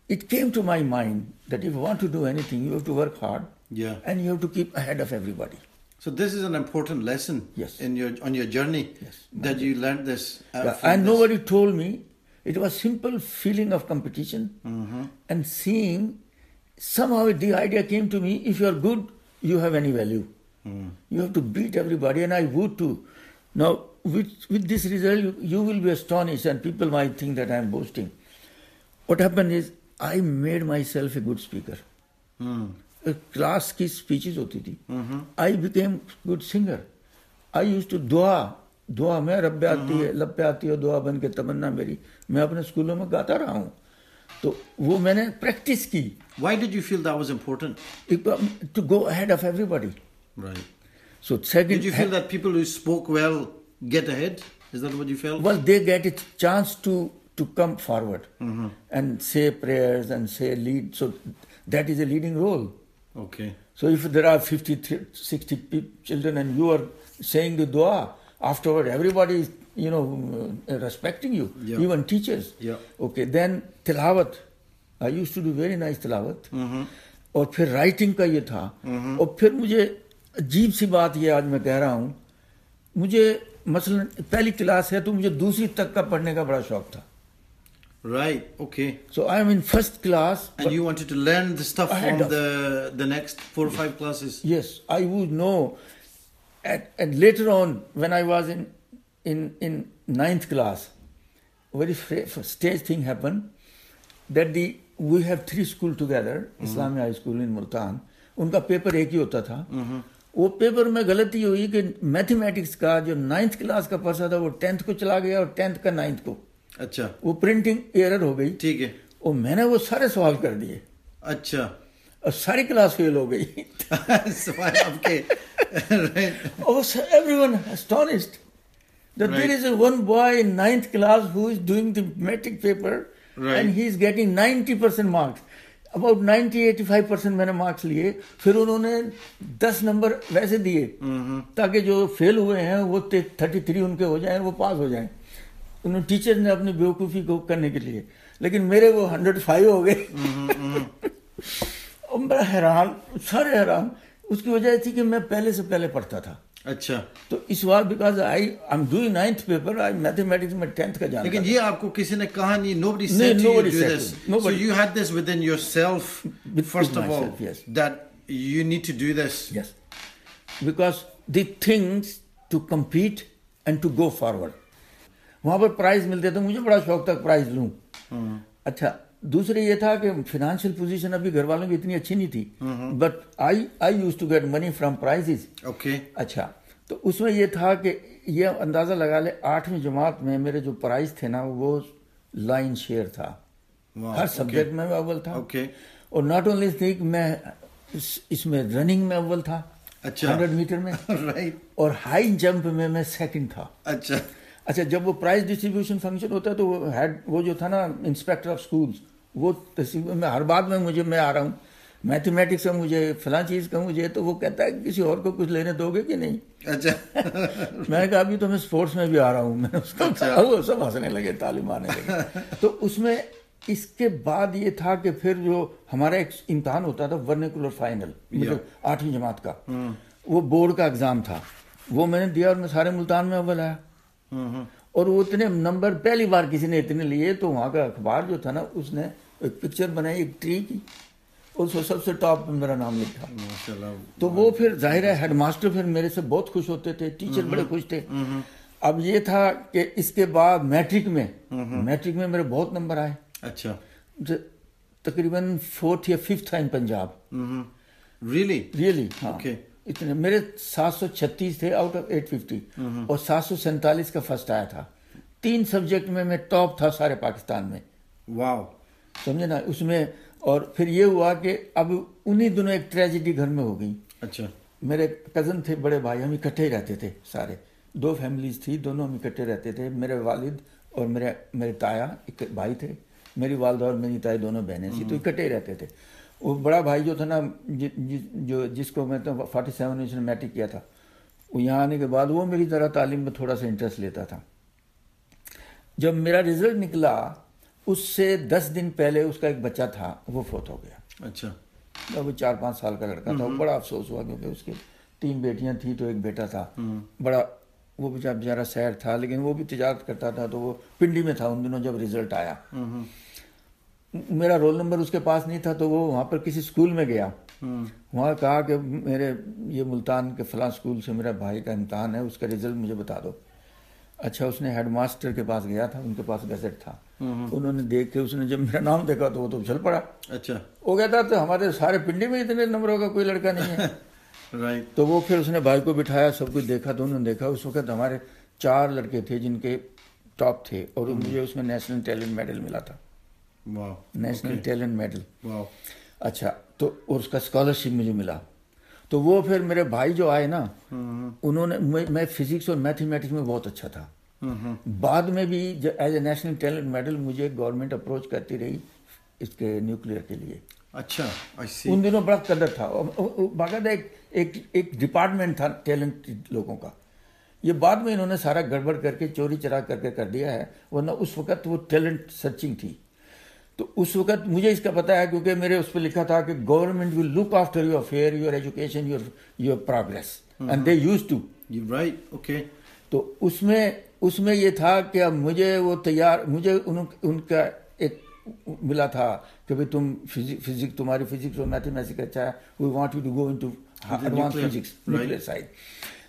[SPEAKER 3] it came to my mind that you want to do anything you have to work hard and you have to keep head of everybody
[SPEAKER 2] so this is an important lesson on your journey that you learn this and nobody told me learned this. uh,
[SPEAKER 3] Yeah,
[SPEAKER 2] from
[SPEAKER 3] and
[SPEAKER 2] this.
[SPEAKER 3] nobody told me. It was simple feeling of competition
[SPEAKER 2] Mm-hmm.
[SPEAKER 3] and seeing somehow the idea came to me if you are good, you have any value.
[SPEAKER 2] Mm.
[SPEAKER 3] You have to beat everybody, and I would too. Now, with, with this result, you, you will be astonished, and people might think that I am boasting. What happened is, I made myself a good speaker.
[SPEAKER 2] Hmm.
[SPEAKER 3] Class की speeches होती थी I became good singer I use to दुआ दुआ में रब आती है लब पे आती है दुआ बन के तमन्ना मेरी मैं अपने स्कूलों में गाता रहा हूँ तो वो मैंने प्रैक्टिस की
[SPEAKER 2] Why did you feel that was important?
[SPEAKER 3] To go ahead of everybody
[SPEAKER 2] Right.
[SPEAKER 3] So
[SPEAKER 2] Did
[SPEAKER 3] second
[SPEAKER 2] you feel that people who spoke well get ahead? Is that what you felt?
[SPEAKER 3] well they get a chance to to come forward and say prayers and say lead so that is a leading role
[SPEAKER 2] Okay.
[SPEAKER 3] So if there are 50, 60 pe- children and you are saying the dua, afterward everybody is, you know, uh, respecting you,
[SPEAKER 2] Yeah.
[SPEAKER 3] even teachers.
[SPEAKER 2] Yeah.
[SPEAKER 3] Okay, then tilawat. I used to do very nice tilawat. और फिर writing का ये था और फिर मुझे अजीब सी बात ये आज मैं कह रहा हूँ मुझे मसलन पहली क्लास है तो मुझे दूसरी तक का पढ़ने का बड़ा शौक था
[SPEAKER 2] Right. Okay.
[SPEAKER 3] So I am in first class
[SPEAKER 2] And you wanted to learn the stuff
[SPEAKER 3] Ahead
[SPEAKER 2] from
[SPEAKER 3] of-
[SPEAKER 2] the the next four or five classes.
[SPEAKER 3] Yes, I would know. At, and later on, when I was in in, in ninth class, very strange thing happened that the we have three school together, Islami high school in Multan ان کا paper ایک ہی ہوتا تھا وہ paper میں غلطی ہوئی کہ mathematics کا جو نائنتھ کلاس کا پرسہ تھا وہ ٹینتھ کو چلا گیا اور ٹینتھ
[SPEAKER 2] کا
[SPEAKER 3] نائنتھ کو اچھا وہ پرنٹنگ
[SPEAKER 2] ایرر ہو
[SPEAKER 3] گئی ٹھیک ہے اور میں نے وہ
[SPEAKER 2] سارے
[SPEAKER 3] سوال کر دیے اچھا اور ساری
[SPEAKER 2] کلاس فیل ہو
[SPEAKER 3] گئی every one astonished that
[SPEAKER 2] right.
[SPEAKER 3] there is a one boy in ninth class who is doing the metric paper
[SPEAKER 2] right.
[SPEAKER 3] and he is getting 90% marks. About 90-85% میں نے مارکس لیے پھر انہوں نے دس نمبر ویسے دیے تاکہ جو فیل ہوئے ہیں وہ تھرٹی تھری ان کے ہو جائیں وہ پاس ہو جائیں انہوں ٹیچر نے اپنی بیوقوفی کو کرنے کے لیے لیکن میرے وہ ہنڈریڈ فائیو ہو گئے اور بڑا حیران سارے حیران اس کی وجہ تھی کہ
[SPEAKER 2] میں
[SPEAKER 3] پہلے سے پہلے پڑھتا تھا اچھا۔ تو اس بار because I am do ninth paper I
[SPEAKER 2] mathematics
[SPEAKER 3] میں
[SPEAKER 2] ٹینتھ کا جانتا لیکن یہ آپ کو
[SPEAKER 3] کسی
[SPEAKER 2] نے کہا نہیں
[SPEAKER 3] nobody
[SPEAKER 2] set
[SPEAKER 3] you
[SPEAKER 2] this so you had this with in
[SPEAKER 3] nine
[SPEAKER 2] self
[SPEAKER 3] the
[SPEAKER 2] things to
[SPEAKER 3] compete and
[SPEAKER 2] to go forward وہاں پر پرائز
[SPEAKER 3] ملتے تھے مجھے بڑا شوق تھا پرائز لوں۔ اچھا دوسرے یہ تھا کہ فائنانشیل پوزیشن ابھی گھر والوں کی اتنی اچھی نہیں تھی but I used to get money from prize اچھا تو اس میں یہ تھا کہ یہ اندازہ لگا لے آٹھویں جماعت میں
[SPEAKER 2] میرے
[SPEAKER 3] جو پرائز تھے نا وہ لائن شیئر تھا۔ ہر سبجیکٹ میں اول تھا۔ اور ناٹ اونلی تھنک میں اس میں رننگ میں
[SPEAKER 2] اول
[SPEAKER 3] تھا۔
[SPEAKER 2] اچھا۔
[SPEAKER 3] ہنڈریڈ میٹر میں۔ اور ہائی
[SPEAKER 2] جمپ
[SPEAKER 3] میں میں سیکنڈ تھا۔ اچھا۔ اچھا جب وہ پرائز ڈسٹریبیوشن فنکشن
[SPEAKER 2] ہوتا
[SPEAKER 3] ہے تو وہ
[SPEAKER 2] ہیڈ
[SPEAKER 3] وہ جو تھا نا انسپیکٹر آف اسکولس
[SPEAKER 2] وہ
[SPEAKER 3] تصویر میں ہر بات میں مجھے میں آ رہا ہوں۔ میتھمیٹکس میں مجھے فلاں چیز کا مجھے تو وہ کہتا ہے کہ کسی اور کو کچھ لینے دو گے کہ نہیں؟ اچھا۔ میں نے کہا ابھی تو میں اسپورٹس میں بھی آ رہا ہوں۔ میں اس کو وہ سب
[SPEAKER 2] ہنسنے
[SPEAKER 3] لگے تعلیم آنے لگے۔ تو اس میں اس کے بعد یہ تھا کہ پھر جو ہمارا ایک امتحان ہوتا تھا ورنیکولر فائنل مطلب آٹھویں جماعت کا۔ وہ بورڈ کا اگزام تھا۔ وہ میں نے دیا اور میں سارے ملتان میں اول آیا۔ اور وہ اتنے نمبر پہلی بار کسی نے اتنے لیے تو وہاں کا اخبار
[SPEAKER 2] جو
[SPEAKER 3] تھا نا اس نے ایک پکچر بنائی ایک ٹری کی اس کو سب سے ٹاپ پہ میرا نام لکھا۔ تو وہ پھر ظاہر ہے ہیڈ ماسٹر پھر میرے سے بہت خوش ہوتے
[SPEAKER 2] تھے
[SPEAKER 3] ٹیچر بڑے خوش تھے۔ اب یہ تھا کہ اس کے بعد میٹرک میں میٹرک میں میرے بہت نمبر آئے۔ اچھا۔ تقریباً فورتھ یا ففتھ تھا ان پنجاب۔ ریئلی ریئلی ہاں۔ اتنے
[SPEAKER 2] میرے
[SPEAKER 3] سات سو چھتیس تھے آؤٹ آف ایٹ ففٹی
[SPEAKER 2] اور سات
[SPEAKER 3] سو سینتالیس
[SPEAKER 2] کا
[SPEAKER 3] فرسٹ آیا تھا۔ تین سبجیکٹ میں میں ٹاپ تھا سارے پاکستان میں۔ واو سمجھے نا؟ اس میں اور پھر یہ ہوا کہ
[SPEAKER 2] اب
[SPEAKER 3] انہی دنوں ایک ٹریجڈی گھر میں ہو گئی۔ اچھا۔ میرے کزن تھے بڑے بھائی ہم اکٹھے ہی
[SPEAKER 2] رہتے
[SPEAKER 3] تھے سارے۔ دو فیملیز تھی دونوں ہم اکٹھے رہتے تھے۔ میرے والد اور میرے میرے تایا ایک بھائی تھے۔ میری والدہ اور میری تایا دونوں بہنیں تھیں تو اکٹھے ہی رہتے تھے۔ وہ بڑا بھائی جو تھا نا جی، جی، جو جس کو میں تو فورٹی سیون اس نے میٹرک کیا تھا وہ یہاں آنے کے بعد وہ میری طرح تعلیم میں تھوڑا سا انٹرسٹ لیتا تھا۔ جب میرا رزلٹ نکلا اس سے دس دن پہلے اس کا ایک بچہ تھا وہ فوت ہو گیا۔ اچھا۔ وہ چار پانچ سال کا
[SPEAKER 2] لڑکا
[SPEAKER 3] تھا بڑا افسوس ہوا کیونکہ اس کی تین بیٹیاں تھیں تو ایک بیٹا تھا۔ بڑا وہ بیچارہ سیر تھا لیکن وہ بھی تجارت کرتا تھا تو وہ پنڈی میں تھا ان دنوں جب رزلٹ آیا۔ میرا رول نمبر اس کے پاس نہیں تھا تو وہ وہاں پر کسی اسکول میں گیا۔ وہاں کہا کہ میرے یہ ملتان کے فلاں اسکول سے میرا بھائی کا امتحان ہے اس کا ریزلٹ مجھے بتا دو۔ اچھا اس نے ہیڈ ماسٹر کے پاس گیا تھا ان کے پاس گزٹ تھا۔ انہوں نے دیکھ کے اس نے جب میرا نام دیکھا تو وہ تو اچھل پڑا۔ اچھا۔
[SPEAKER 2] وہ
[SPEAKER 3] کہتا تو ہمارے سارے پنڈی میں اتنے نمبروں کا کوئی لڑکا نہیں ہے۔ تو
[SPEAKER 2] وہ
[SPEAKER 3] پھر اس نے بھائی کو بٹھایا سب کچھ دیکھا تو انہوں نے دیکھا اس وقت ہمارے چار لڑکے تھے جن کے ٹاپ تھے اور مجھے اس میں نیشنل ٹیلنٹ میڈل
[SPEAKER 2] ملا
[SPEAKER 3] تھا۔ نیشنل ٹیلنٹ
[SPEAKER 2] میڈل
[SPEAKER 3] اچھا تو اور اس کا اسکالرشپ مجھے ملا۔ تو وہ پھر میرے بھائی جو آئے نا ہاں۔ انہوں نے میں فزکس اور میتھمیٹکس میں بہت اچھا تھا۔ ہاں، ہاں۔ بعد میں بھی as a national talent medal مجھے گورنمنٹ اپروچ کرتی رہی
[SPEAKER 2] اس کے نیوکلیر
[SPEAKER 3] کے لیے۔ اچھا ان دنوں بڑا قدر تھا۔ باقاعدہ ایک ایک ڈپارٹمنٹ تھا ٹیلنٹ لوگوں کا۔ یہ بعد میں انہوں نے سارا گڑبڑ کر کے چوری چرا کر کے کر دیا ہے ورنہ اس وقت وہ ٹیلنٹ سرچنگ تھی۔ تو اس وقت مجھے اس کا پتا ہے کیونکہ میرے اس پہ لکھا تھا کہ government will look after your affair your education your your progress and
[SPEAKER 2] they used to
[SPEAKER 3] write okay تو اس میں اس میں یہ تھا کہ اب مجھے وہ تیار مجھے ان, ان کا ایک ملا تھا کہ بھائی تم فزک تمہاری فزکس اور میتھمیٹکس اچھا ہے. We want you to go into advance physics
[SPEAKER 2] nuclear
[SPEAKER 3] side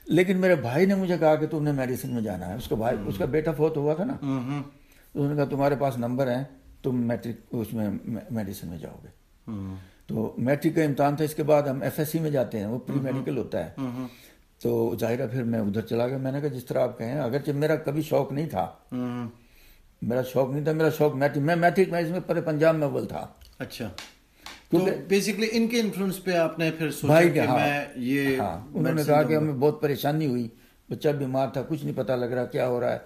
[SPEAKER 2] لیکن
[SPEAKER 3] میرے بھائی نے مجھے کہا کہ تم نے میڈیسن میں جانا ہے. اس کا بھائی اس کا بیٹا فوت ہوا تھا نا. انہوں نے کہا تمہارے پاس نمبر ہیں. تم میٹرک اس میں میڈیسن میں جاؤ گے۔ تو میٹرک کا امتحان تھا اس کے بعد ہم ایف ایس سی میں جاتے ہیں وہ پری میڈیکل ہوتا ہے۔ تو ظاہرہ پھر میں ادھر چلا گیا۔ میں نے کہا جس طرح آپ کہیں اگرچہ میرا کبھی شوق نہیں تھا۔ میرا شوق نہیں تھا میرا شوق میٹرک میں میٹرک میں اس
[SPEAKER 2] میں پرے
[SPEAKER 3] پنجاب
[SPEAKER 2] میں اول تھا۔ اچھا۔ تو بیسکلی ان
[SPEAKER 3] کے
[SPEAKER 2] انفلوئنس
[SPEAKER 3] پہ آپ
[SPEAKER 2] نے پھر
[SPEAKER 3] سوچا کہ
[SPEAKER 2] ہاں۔
[SPEAKER 3] میں یہ
[SPEAKER 2] ہاں۔
[SPEAKER 3] انہوں نے کہا کہ ہمیں بہت پریشانی ہوئی۔ بچہ بیمار تھا کچھ نہیں پتہ لگ رہا کیا ہو رہا ہے؟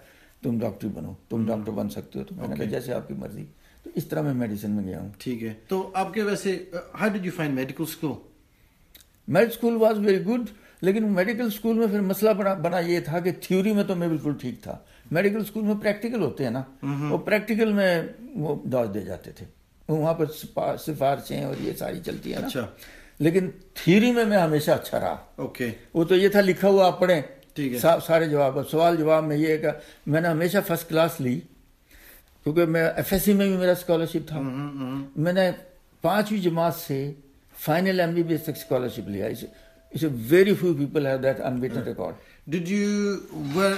[SPEAKER 3] تم ڈاکٹر بنو تم ڈاکٹر بن سکتے ہو۔ تو میں نے کہا جیسے آپ کی مرضی۔ تو اس
[SPEAKER 2] طرح میں میڈیسن میں گیا ہوں۔ ٹھیک ہے۔ تو آپ کے
[SPEAKER 3] ویسے how did you find medical school med school was very good لیکن میڈیکل اسکول میں پھر مسئلہ بنا بنا یہ تھا کہ تھیوری میں تو میں بالکل ٹھیک تھا۔ میڈیکل اسکول میں پریکٹیکل ہوتے ہیں نا وہ پریکٹیکل میں وہ دور دے جاتے تھے۔ وہاں پر سفارشیں
[SPEAKER 2] اور
[SPEAKER 3] یہ ساری چلتی ہیں اچھا۔ لیکن تھیوری
[SPEAKER 2] میں
[SPEAKER 3] میں ہمیشہ اچھا رہا۔ اوکے وہ تو یہ
[SPEAKER 2] تھا لکھا
[SPEAKER 3] ہوا آپ پڑھیں۔ سارے جواب سوال جواب میں یہ کہ میں نے ہمیشہ فرسٹ کلاس لی۔ क्योंकि मैं एफएससी में भी मेरा स्कॉलरशिप था मैंने पांचवी जमात से फाइनल एमबीबीएस तक स्कॉलरशिप लिया इसे इसे very few people have that unbeaten record
[SPEAKER 2] Did you were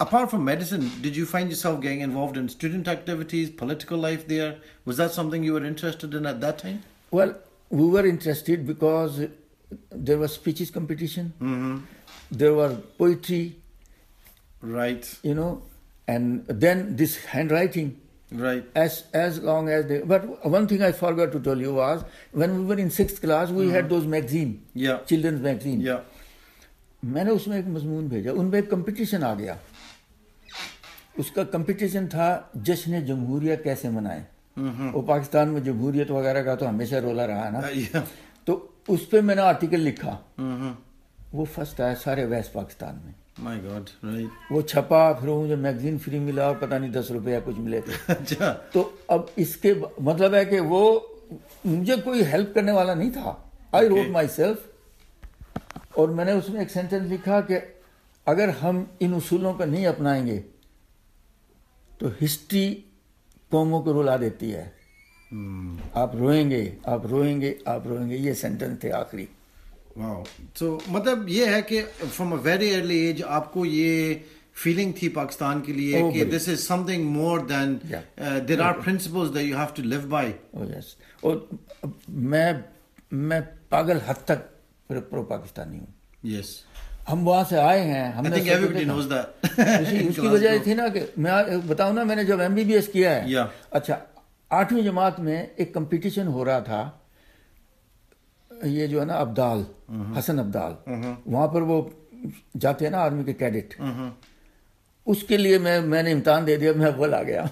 [SPEAKER 2] apart from medicine, did you find yourself getting involved in student activities, political life there? Was that something you were interested in at that time?
[SPEAKER 3] Well, we were interested because there was speeches competition, there were poetry,
[SPEAKER 2] Right,
[SPEAKER 3] you know, and then this handwriting.
[SPEAKER 2] Right.
[SPEAKER 3] As as long as they. But one thing I forgot to tell you was when we were in sixth class, we mm-hmm. had those magazine.
[SPEAKER 2] Yeah.
[SPEAKER 3] Children's magazine.
[SPEAKER 2] Yeah.
[SPEAKER 3] میں نے اس میں ایک مضمون بھیجا ان میں ایک competition آ گیا اس کا کمپٹیشن تھا جشن جمہوریہ کیسے منائیں وہ پاکستان میں جمہوریت وغیرہ کا تو ہمیشہ
[SPEAKER 2] رولا رہا
[SPEAKER 3] نا تو اس پہ میں نے آرٹیکل لکھا وہ فرسٹ آیا سارے ویسٹ
[SPEAKER 2] پاکستان میں مائی
[SPEAKER 3] گاڈ وہ چھپا پھر وہ مجھے میگزین فری ملا اور پتہ نہیں دس روپے یا کچھ
[SPEAKER 2] ملے
[SPEAKER 3] اچھا۔ تو اب اس کے مطلب ہے کہ وہ مجھے کوئی ہیلپ کرنے والا نہیں تھا۔ آئی روٹ مائی سیلف اور میں نے اس میں ایک سینٹینس لکھا کہ اگر ہم ان اصولوں کو نہیں اپنائیں گے تو ہسٹری قوموں کو رلا دیتی ہے۔ hmm. آپ روئیں گے آپ روئیں
[SPEAKER 2] گے آپ روئیں گے۔ یہ سینٹینس تھے آخری۔ تو مطلب یہ ہے کہ from a very early age آپ کو یہ فیلنگ تھی پاکستان کے لیے
[SPEAKER 3] oh,
[SPEAKER 2] کہ
[SPEAKER 3] this
[SPEAKER 2] is something more than there
[SPEAKER 3] are
[SPEAKER 2] principle you have to live by اور میں میں
[SPEAKER 3] پاگل حد تک پرو پاکستانی ہوں. یس ہم وہاں سے آئے
[SPEAKER 2] ہیں.
[SPEAKER 3] ہم نے ہاں. اس کی
[SPEAKER 2] وجہ
[SPEAKER 3] یہ
[SPEAKER 2] تھی
[SPEAKER 3] نا کہ
[SPEAKER 2] میں
[SPEAKER 3] بتاؤں
[SPEAKER 2] نا میں
[SPEAKER 3] نے جب ایم بی بی ایس کیا ہے. اچھا آٹھویں جماعت میں ایک کمپٹیشن ہو
[SPEAKER 2] رہا
[SPEAKER 3] تھا. یہ جو ہے نا ابدال حسن ابدال وہاں پر وہ جاتے ہیں نا آرمی کے کیڈٹ۔ اس کے لیے میں میں نے امتحان دے دیا میں اول آ گیا۔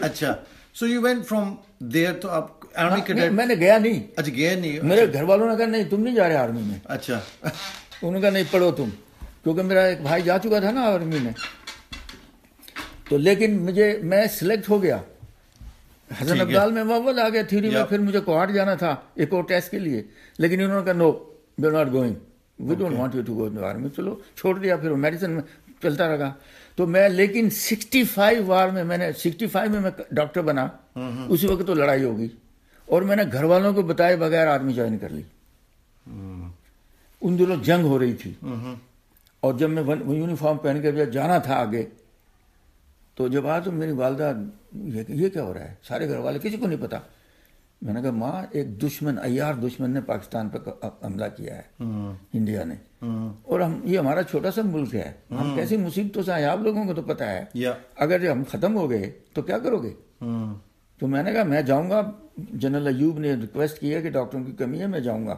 [SPEAKER 3] اچھا۔ So you went from there
[SPEAKER 2] تو آپ آرمی ہاں، کے میں نے گیا نہیں۔
[SPEAKER 3] اچھا
[SPEAKER 2] گیا
[SPEAKER 3] نہیں۔ میرے گھر
[SPEAKER 2] والوں نے کہا
[SPEAKER 3] نہیں تم نہیں جا رہے آرمی میں۔ اچھا۔ انہوں نے کہا نہیں
[SPEAKER 2] پڑھو
[SPEAKER 3] تم۔ کیونکہ میرا ایک بھائی جا چکا تھا نا آرمی میں۔ تو لیکن مجھے میں سلیکٹ ہو گیا۔ حسن عبدال میں اول آ
[SPEAKER 2] گیا تھیوری
[SPEAKER 3] میں پھر مجھے کوہاٹ جانا تھا ایک اور
[SPEAKER 2] ٹیسٹ
[SPEAKER 3] کے لیے۔ لیکن انہوں نے کہا no we are not going we don't want you to go army چلو چھوڑ دیا پھر میڈیسن میں چلتا رہا۔ تو میں لیکن سکسٹی فائیو وار میں میں نے سکسٹی فائیو میں میں ڈاکٹر بنا۔ اسی وقت تو لڑائی ہوگی۔ اور میں نے گھر والوں کو بتائے بغیر آرمی جوائن کر لی۔ ان دنوں جنگ ہو رہی تھی۔ اور جب میں یونیفارم پہن کے جانا تھا آگے تو جب آیا تو میری والدہ یہ یہ کیا ہو رہا ہے؟ سارے گھر والے کسی کو نہیں پتا۔ میں نے کہا ماں ایک دشمن ایار دشمن نے پاکستان پہ حملہ کیا ہے۔ ہاں۔ انڈیا نے۔ ہاں۔ اور ہم یہ ہمارا چھوٹا سا ملک ہے۔ ہم ہاں۔ کیسی مصیبتوں سے آئے آپ لوگوں کو تو پتا ہے۔ اگر
[SPEAKER 2] ہم
[SPEAKER 3] ختم ہو گئے تو کیا کرو گے؟ تو میں نے کہا میں جاؤں گا۔ جنرل ایوب نے ریکویسٹ کیا کہ ڈاکٹروں کی کمی ہے میں جاؤں گا۔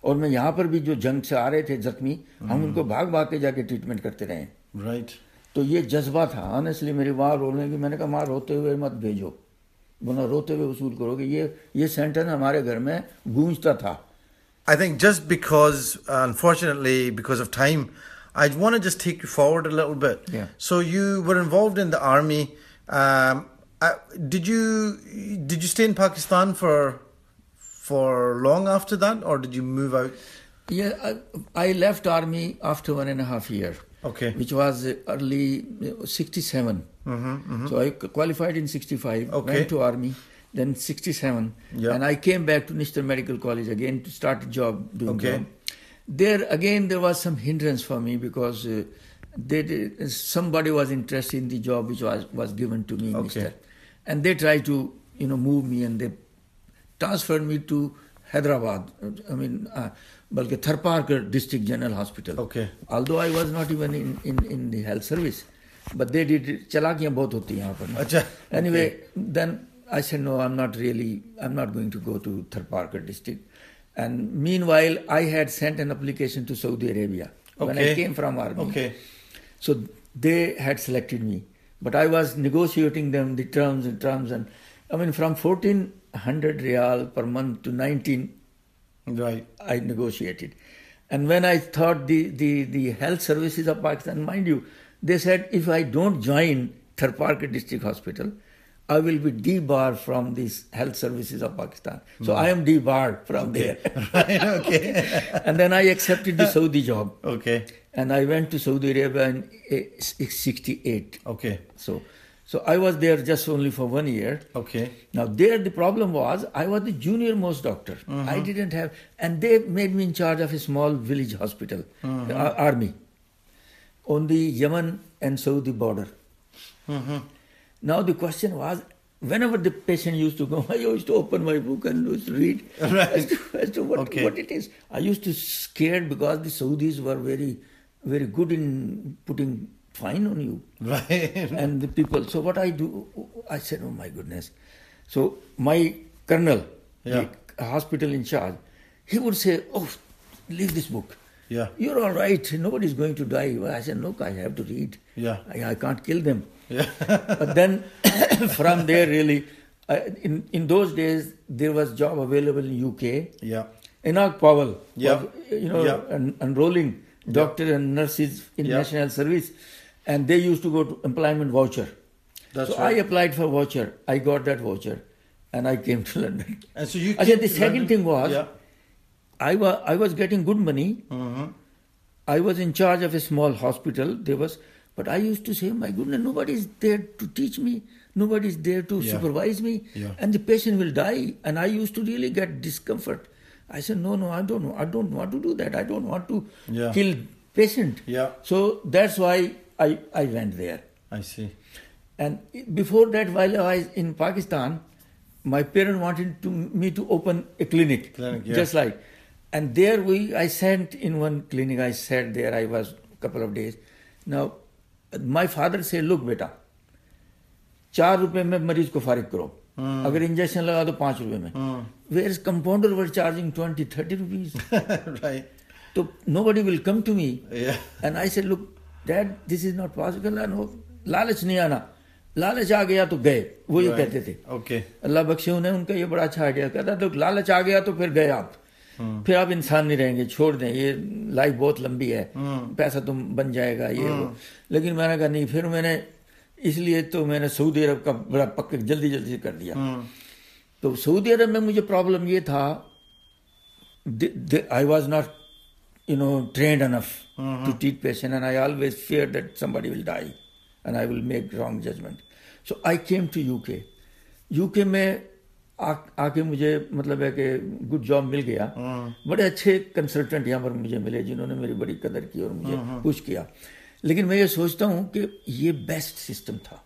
[SPEAKER 3] اور میں یہاں پر بھی جو جنگ سے آ رہے تھے زخمی ہم ان کو بھاگ بھاگ کے جا
[SPEAKER 2] کے
[SPEAKER 3] ٹریٹمنٹ کرتے رہے۔ رائٹ تو یہ جذبہ تھا آنےسٹلی میری ماں رونے کی میں نے کہا ماں روتے ہوئے مت بھیجو۔ بنا روتے ہوئے وصول کرو کہ یہ یہ سینٹنس ہمارے گھر میں گونجتا تھا۔
[SPEAKER 2] I think just because unfortunately because of time I want just take you forward so you were involved in the army did you did you stay in Pakistan for for long after that اور did you move out
[SPEAKER 3] I left army after one and half year
[SPEAKER 2] Okay.
[SPEAKER 3] Which was early uh, 67. So I qualified in 65,
[SPEAKER 2] Okay.
[SPEAKER 3] went to army, then 67.
[SPEAKER 2] Yeah.
[SPEAKER 3] And I came back to Nishtar Medical College again to start a job doing
[SPEAKER 2] Okay.
[SPEAKER 3] job. There again, there was some hindrance for me because uh, they did, somebody was interested in the job which was, was given to me in
[SPEAKER 2] Okay.
[SPEAKER 3] Nishtar. And they tried to, you know, move me and they transferred me to Hyderabad. I mean, uh, Balki Tharparkar District General Hospital.
[SPEAKER 2] Okay.
[SPEAKER 3] Although I was not even in, in, in the health service, but they did चलाकियां बहुत होती हैं यहाँ पर
[SPEAKER 2] अच्छा,
[SPEAKER 3] Anyway, then I said no, I'm not really, I'm not going to go to Tharparkar District. And meanwhile, I had sent an application to Saudi Arabia when I
[SPEAKER 2] Okay.
[SPEAKER 3] came from army.
[SPEAKER 2] Okay.
[SPEAKER 3] So they had selected me, but I was negotiating them the terms and terms, and I mean from 1400 real per month to 19,
[SPEAKER 2] Right.
[SPEAKER 3] I negotiated. And when I thought the, the, the health services of Pakistan, mind you, they said if I don't join Tharparkar District Hospital, I will be debarred from these health services of Pakistan. So I am debarred from there.
[SPEAKER 2] Right. Okay.
[SPEAKER 3] and then I accepted the Saudi job.
[SPEAKER 2] okay.
[SPEAKER 3] And I went to Saudi Arabia in eh, 68.
[SPEAKER 2] Okay.
[SPEAKER 3] So, so I was there just only for one year.
[SPEAKER 2] Okay.
[SPEAKER 3] Now there the problem was I was the junior most doctor. Mm-hmm. I didn't have, and they made me in charge of a small village hospital, mm-hmm. uh, army, on the Yemen and Saudi border. Mm-hmm. Now the question was, whenever the patient used to go, I used to open my book and used to read
[SPEAKER 2] Right.
[SPEAKER 3] as to, as to what,
[SPEAKER 2] Okay.
[SPEAKER 3] what it is. I used to scared because the Saudis were very, very good in putting fine on you
[SPEAKER 2] Right.
[SPEAKER 3] and the people. So what I do, I said, oh my goodness. So my colonel,
[SPEAKER 2] Yeah.
[SPEAKER 3] the hospital in charge, he would say, oh, leave this book.
[SPEAKER 2] Yeah.
[SPEAKER 3] You're all right. Nobody's going to die. Well, I said, look, I have to read.
[SPEAKER 2] Yeah.
[SPEAKER 3] I, I can't kill them.
[SPEAKER 2] Yeah.
[SPEAKER 3] but then from there, really, I, in, in those days, there was job available in UK.
[SPEAKER 2] yeah.
[SPEAKER 3] Enoch Powell
[SPEAKER 2] Yeah.
[SPEAKER 3] was, you know,
[SPEAKER 2] Yeah.
[SPEAKER 3] en- enrolling doctor and nurses in
[SPEAKER 2] Yeah.
[SPEAKER 3] national service, and they used to go to employment voucher.
[SPEAKER 2] That's
[SPEAKER 3] so
[SPEAKER 2] right.
[SPEAKER 3] I applied for voucher. I got that voucher, and I came to London.
[SPEAKER 2] And so you.
[SPEAKER 3] I said the second
[SPEAKER 2] London-
[SPEAKER 3] thing was
[SPEAKER 2] Yeah.
[SPEAKER 3] I was I was getting good money,
[SPEAKER 2] Mm-hmm.
[SPEAKER 3] I was in charge of a small hospital. There was, but I used to say, my goodness, nobody is there to teach me. Nobody is there to
[SPEAKER 2] Yeah.
[SPEAKER 3] supervise me,
[SPEAKER 2] Yeah.
[SPEAKER 3] and the patient will die. And I used to really get discomfort. I said, no, no, I don't know. I don't want to do that. I don't want to kill patient.
[SPEAKER 2] Yeah.
[SPEAKER 3] So that's why I, I went there.
[SPEAKER 2] I see.
[SPEAKER 3] And before that, while I was in Pakistan, my parents wanted to, me to open a clinic,
[SPEAKER 2] Clinic, yeah.
[SPEAKER 3] just like. And there we, I sat in one clinic. I sat there. I was a couple of days. Now, my father said, "Look, beta, चार रुपए में मरीज को फारिग करो अगर injection लगा तो पांच रुपए में where is compounder were charging twenty thirty rupees
[SPEAKER 2] right.
[SPEAKER 3] तो no buddy will come to me
[SPEAKER 2] Yeah.
[SPEAKER 3] And I से look dad
[SPEAKER 2] this
[SPEAKER 3] is not
[SPEAKER 2] possible
[SPEAKER 3] لالچ نہیں آنا لالچ آ گیا تو گئے وہ یہ کہتے تھے اللہ بخشے انہیں ان کا یہ بڑا اچھا آئیڈیا کہتا تو لالچ آ گیا تو پھر گئے آپ پھر آپ انسان نہیں رہیں گے چھوڑ دیں یہ لائف بہت لمبی ہے پیسہ تم بن جائے گا یہ لیکن میں نے کہا نہیں پھر میں نے اس لیے تو میں نے سعودی عرب کا بڑا پکا جلدی جلدی کر دیا تو سعودی عرب میں مجھے پرابلم یہ تھا آئی واز ناٹ گیا بڑے اچھے ملے جنہوں نے میری بڑی قدر کی اور یہ سوچتا ہوں کہ یہ بیسٹ سسٹم تھا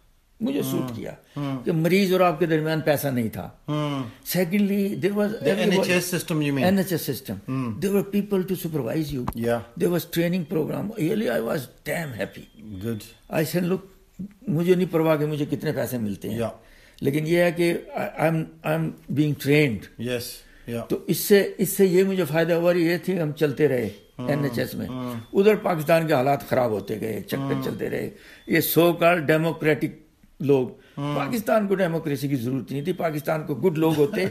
[SPEAKER 3] مجھے سوٹ کیا کہ مریض اور آپ کے درمیان پیسہ نہیں تھا۔ Secondly there was H S system you mean N H S system there were people to supervise you there was training programme really I was damn happy good I
[SPEAKER 2] seen look مجھے نہیں پروا
[SPEAKER 3] کہ مجھے کتنے پیسے ملتے ہیں. لیکن یہ
[SPEAKER 2] ہے
[SPEAKER 3] کہ I am I am being trained yes تو
[SPEAKER 2] اس
[SPEAKER 3] سے اس سے یہ مجھے فائدہ ہوا یہ تھی ہم چلتے رہے
[SPEAKER 2] این
[SPEAKER 3] ایچ ایس میں۔ ادھر پاکستان کے حالات خراب ہوتے گئے
[SPEAKER 2] چکر چلتے
[SPEAKER 3] رہے۔ یہ سو کال ڈیموکریٹک لوگ۔ ہاں۔ پاکستان کو ڈیموکریسی کی ضرورت نہیں تھی پاکستان کو گڈ لوگ ہوتے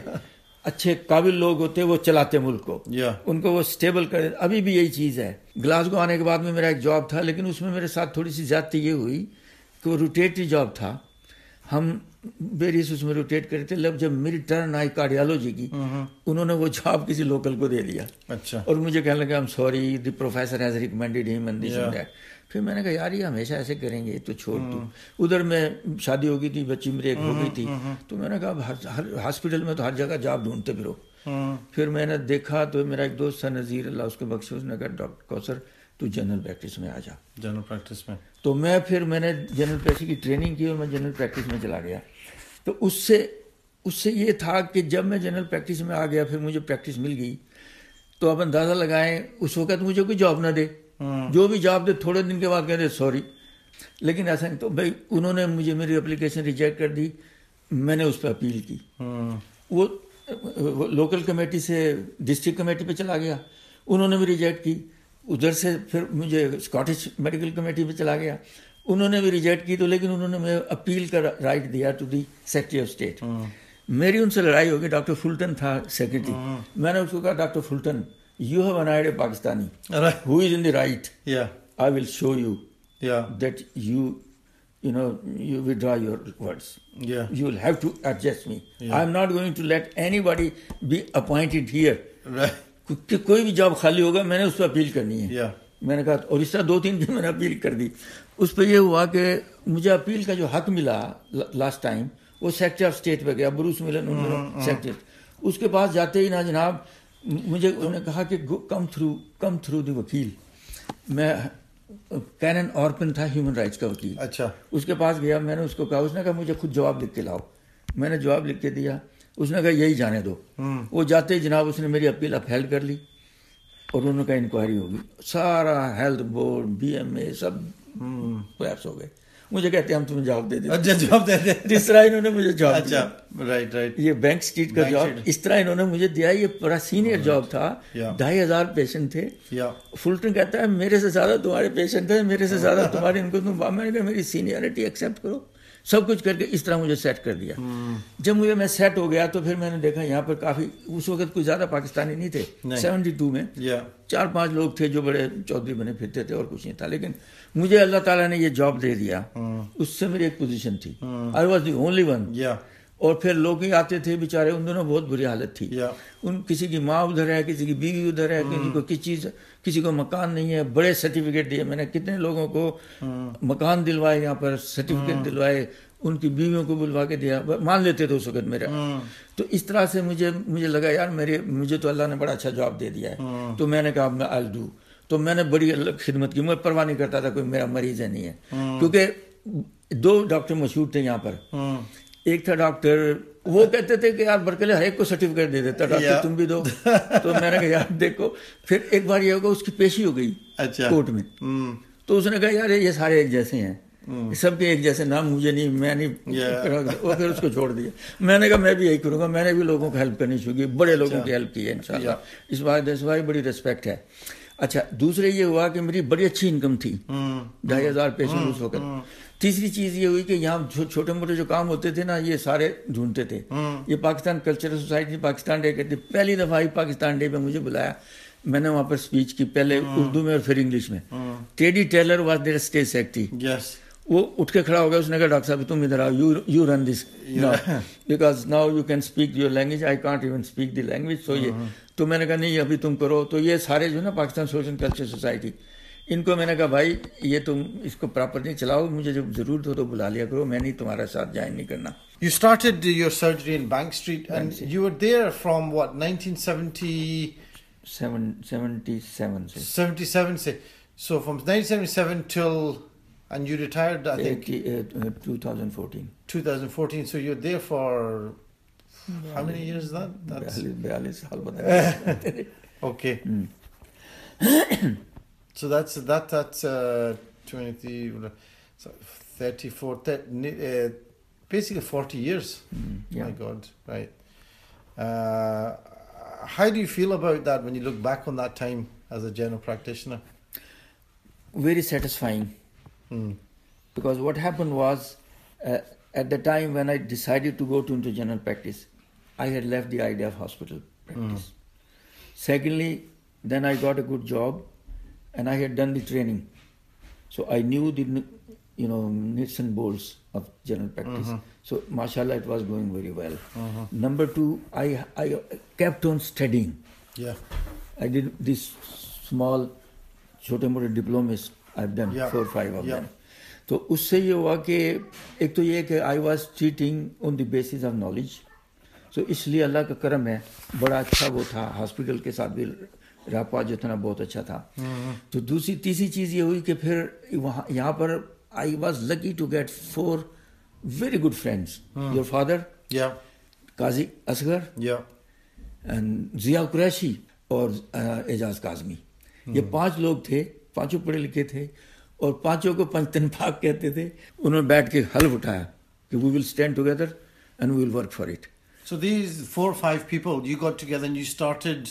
[SPEAKER 3] اچھے قابل لوگ ہوتے وہ چلاتے ملک کو۔ Yeah. ان کو وہ سٹیبل کرے۔ ابھی بھی یہی چیز ہے۔ گلاسگو آنے کے بعد میں میرا ایک جاب تھا لیکن اس میں
[SPEAKER 2] میرے
[SPEAKER 3] ساتھ تھوڑی سی زیادتی یہ ہوئی کہ وہ روٹیٹری جاب تھا۔ ہم ویریس اس میں روٹیٹ کرے تھے لب جب میری ٹرن آئی کارڈیالوجی کی ہاں، ہاں۔ انہوں نے وہ جاب کسی لوکل کو دے دیا۔ اچھا۔ اور مجھے کہنے لگا ہم sorry the professor has recommended him and this and that پھر میں
[SPEAKER 2] نے
[SPEAKER 3] کہا یار یہ ہمیشہ ایسے کریں گے تو چھوڑ دوں ادھر میں شادی
[SPEAKER 2] ہو
[SPEAKER 3] گئی تھی بچی میری ایک ہو گئی تھی تو میں نے کہا اب ہر ہاسپٹل میں تو ہر جگہ جاب ڈھونڈتے پھرو. پھر میں نے دیکھا تو میرا ایک دوست تھا نذیر اللہ اس کے بخش اس نے کہا ڈاکٹر کوثر تو جنرل پریکٹس میں آ جا. جنرل پریکٹس میں۔ تو میں پھر میں نے جنرل پریکٹس کی ٹریننگ کی اور
[SPEAKER 2] میں جنرل پریکٹس
[SPEAKER 3] میں چلا گیا۔ تو اس سے اس سے یہ تھا کہ جب میں جنرل پریکٹس میں آ گیا پھر مجھے پریکٹس مل گئی۔ تو آپ اندازہ لگائیں اس وقت مجھے کوئی جاب نہ دے۔ ہاں۔ جو بھی جاب دے تھوڑے دن کے بعد کہہ دے سوری۔ لیکن ایسا نہیں تو بھائی انہوں نے مجھے میری اپلیکیشن ریجیکٹ کر دی میں نے اس پہ اپیل کی۔ ہاں۔ وہ لوکل کمیٹی سے ڈسٹرکٹ کمیٹی پہ چلا گیا۔ انہوں نے بھی ریجیکٹ کی۔ ادھر سے پھر مجھے اسکاٹش میڈیکل کمیٹی پہ چلا گیا۔ انہوں نے بھی ریجیکٹ کی تو لیکن انہوں نے مجھے اپیل کا رائٹ دیا to the secretary of state. ہاں۔ میری ان سے لڑائی ہوگی ڈاکٹر فلٹن تھا سیکرٹری۔ میں نے اس کو کہا doctor Fulton you have an idea Pakistani.
[SPEAKER 2] Right.
[SPEAKER 3] Who is in the right?
[SPEAKER 2] Yeah.
[SPEAKER 3] I will show you
[SPEAKER 2] yeah.
[SPEAKER 3] that you you know, you withdraw your words.
[SPEAKER 2] Yeah.
[SPEAKER 3] You will have to adjust me. Yeah. I'm not going to let anybody be appointed here.
[SPEAKER 2] Right.
[SPEAKER 3] کہ کوئی بھی job خالی ہوگا میں نے اس پہ appeal کرنی ہے
[SPEAKER 2] میں
[SPEAKER 3] نے کہا اور اس طرح دو تین دن میں نے اپیل کر دی اس پہ یہ ہوا کہ مجھے اپیل کا جو حق ملا لاسٹ ٹائم وہ سیکٹر آف اسٹیٹ پہ گیا بروس ملن سیکٹری اس کے پاس جاتے ہی نا جناب مجھے انہوں نے کہا کہ کم تھرو کم تھرو دی وکیل۔ میں کینن اورپن تھا ہیومن رائٹس
[SPEAKER 2] کا
[SPEAKER 3] وکیل۔ اچھا۔ اس کے پاس گیا میں نے اس کو کہا اس نے کہا مجھے خود جواب لکھ کے لاؤ۔ میں نے جواب لکھ کے دیا۔ اس نے کہا یہی جانے دو۔ وہ جاتے ہی جناب اس نے میری اپیل اپہیل کر لی اور انہوں نے کہا انکوائری ہوگی۔ سارا health board B M A
[SPEAKER 2] سب پلیپس ہو گئے۔
[SPEAKER 3] مجھے کہتے ہیں ہم تمہیں
[SPEAKER 2] جواب
[SPEAKER 3] دے
[SPEAKER 2] دیں اچھا
[SPEAKER 3] جاب دے دیں جس
[SPEAKER 2] طرح
[SPEAKER 3] انہوں
[SPEAKER 2] نے
[SPEAKER 3] مجھے جواب اچھا رائٹ رائٹ یہ بینک سٹریٹ کا جواب
[SPEAKER 2] اس
[SPEAKER 3] طرح انہوں نے مجھے
[SPEAKER 2] دیا۔
[SPEAKER 3] یہ بڑا سینئر جواب تھا۔ ڈھائی ہزار پیشنٹ تھے۔ فلٹن کہتا ہے میرے سے زیادہ تمہارے پیشنٹ تھے میرے سے زیادہ تمہارے ان کو تم میں نے کہا میری سینئرٹی ایکسیپٹ کرو۔ سب کچھ کر کے اس طرح مجھے سیٹ کر دیا۔ جب مجھے میں سیٹ ہو گیا تو پھر
[SPEAKER 2] میں
[SPEAKER 3] نے دیکھا یہاں
[SPEAKER 2] پر
[SPEAKER 3] کافی اس وقت کوئی زیادہ پاکستانی نہیں تھے۔ سیونٹی ٹو میں۔ چار پانچ لوگ تھے جو بڑے چودھری بنے پھرتے تھے اور کچھ نہیں تھا۔ لیکن مجھے اللہ تعالیٰ نے یہ جاب دے
[SPEAKER 2] دیا۔
[SPEAKER 3] ہاں۔ اس سے میری ایک پوزیشن تھی۔ I was the only one اور پھر لوگ ہی آتے تھے بیچارے ان دونوں بہت بری حالت تھی۔
[SPEAKER 2] Yeah.
[SPEAKER 3] ان کسی کی ماں ادھر ہے کسی کی بیوی ادھر ہے کسی hmm. کو کس چیز کسی کو مکان نہیں ہے۔ بڑے سرٹیفکیٹ دیے میں نے۔ کتنے لوگوں کو hmm. مکان دلوائے یہاں پر سرٹیفکیٹ hmm. دلوائے ان کی بیویوں کو بلوا کے دیا۔ مان لیتے تھے اس وقت میرا۔ تو اس طرح سے مجھے مجھے لگا یار میرے مجھے تو اللہ نے بڑا اچھا جواب دے دیا ہے۔ تو میں نے کہا میں آل ڈو تو میں نے بڑی خدمت کی۔ میں پرواہ نہیں کرتا تھا کوئی میرا مریض ہے نہیں ہے۔ کیونکہ دو ڈاکٹر مشہور تھے یہاں پر۔ ایک تھا ڈاکٹر وہ کہتے تھے کہ یار برکلے ہر
[SPEAKER 2] ایک
[SPEAKER 3] کو سرٹیفکیٹ دے دیتا ڈاکٹر تم بھی دو۔ تو میں نے کہا یار دیکھو پھر ایک بار
[SPEAKER 2] یہ
[SPEAKER 3] ہوگا اس
[SPEAKER 2] کی
[SPEAKER 3] پیشی ہو گئی اچھا۔ کورٹ میں۔ تو اس نے کہا یار یہ سارے ایک جیسے ہیں۔ سب
[SPEAKER 2] کے
[SPEAKER 3] ایک جیسے نام مجھے نہیں میں نہیں۔ وہ پھر اس کو چھوڑ دیا۔ میں نے کہا میں بھی یہی کروں گا۔ میں نے بھی لوگوں کو ہیلپ کرنی شروع کی بڑے لوگوں کی ہیلپ کی ہے انشاءاللہ۔ اس بات اس بار بڑی ریسپیکٹ ہے۔ اچھا دوسرے یہ ہوا کہ میری بڑی اچھی انکم تھی۔ ڈھائی ہزار پیشنٹ اس وقت تیسری چیز یہ ہوئی کہ یہاں چھوٹے موٹے جو کام ہوتے تھے نا یہ سارے ڈھونڈتے تھے۔ یہ Pakistan cultural society Pakistan day کہتے پہلی دفعہ ہی پاکستان ڈے پہ مجھے بلایا۔ میں نے وہاں پر سپیچ کی پہلے اردو
[SPEAKER 2] میں
[SPEAKER 3] اور پھر انگلش میں۔ Teddy Taylor was there state secretary وہ اٹھ کے کھڑا ہو گیا اس نے کہا ڈاکٹر صاحب تم ادھر آؤ you run this because now you can speak your language I can't even speak the language so یہ۔ تو میں نے کہا نہیں ابھی تم کرو۔ تو یہ سارے جو ہے نا پاکستان سوشل کلچر سوسائٹی ان کو میں نے کہا بھائی یہ تم اس کو پراپر نہیں چلاؤ مجھے جب ضرورت ہو تو بلا لیا کرو میں نہیں تمہارے ساتھ جائن نہیں کرنا.
[SPEAKER 2] You started your surgery in Bank Street and you were there from what
[SPEAKER 3] 1977 سے
[SPEAKER 2] 77 سے so from 1977 till and you retired I think
[SPEAKER 3] 2014
[SPEAKER 2] 2014 so you there for how many years that
[SPEAKER 3] 42 سال بتایا
[SPEAKER 2] okay so that's that that's uh, 20, so 34, that, uh, basically 40 years.
[SPEAKER 3] yeah.
[SPEAKER 2] My God, right. Uh, how do you feel about that when you look back on that time as a general practitioner?
[SPEAKER 3] very satisfying
[SPEAKER 2] Hmm.
[SPEAKER 3] because what happened was uh, at the time when I decided to go to into general practice, I had left the idea of hospital practice. Secondly, then I got a good job, and I had done the training, so I knew the n- you know nuts and bolts of general practice. So, mashallah, it was going very well. Number two, I I kept on studying.
[SPEAKER 2] Yeah.
[SPEAKER 3] I did this small छोटे मोटे diplomas I done
[SPEAKER 2] Yeah.
[SPEAKER 3] Four five of
[SPEAKER 2] Yeah.
[SPEAKER 3] Them तो उससे ये हुआ कि एक तो ये कि I was cheating on the basis of knowledge so इसलिए अल्लाह का करम है बड़ा अच्छा वो था हॉस्पिटल के साथ भी راپا جو تھا نا بہت اچھا تھا۔ تو دوسری تیسری چیز یہ ہوئی کہ پھر وہاں یہاں پر I was lucky to get four very good friends your
[SPEAKER 2] father
[SPEAKER 3] Qazi Asghar
[SPEAKER 2] and
[SPEAKER 3] Zia Qureshi اور اعجاز کاظمی۔ یہ پانچ لوگ تھے پانچوں پڑھے لکھے تھے اور پانچوں کو پنچ تن پاک کہتے تھے۔ انہوں نے بیٹھ کے حلف اٹھایا کہ we will stand together and we will work for it
[SPEAKER 2] so these four five people you got together you started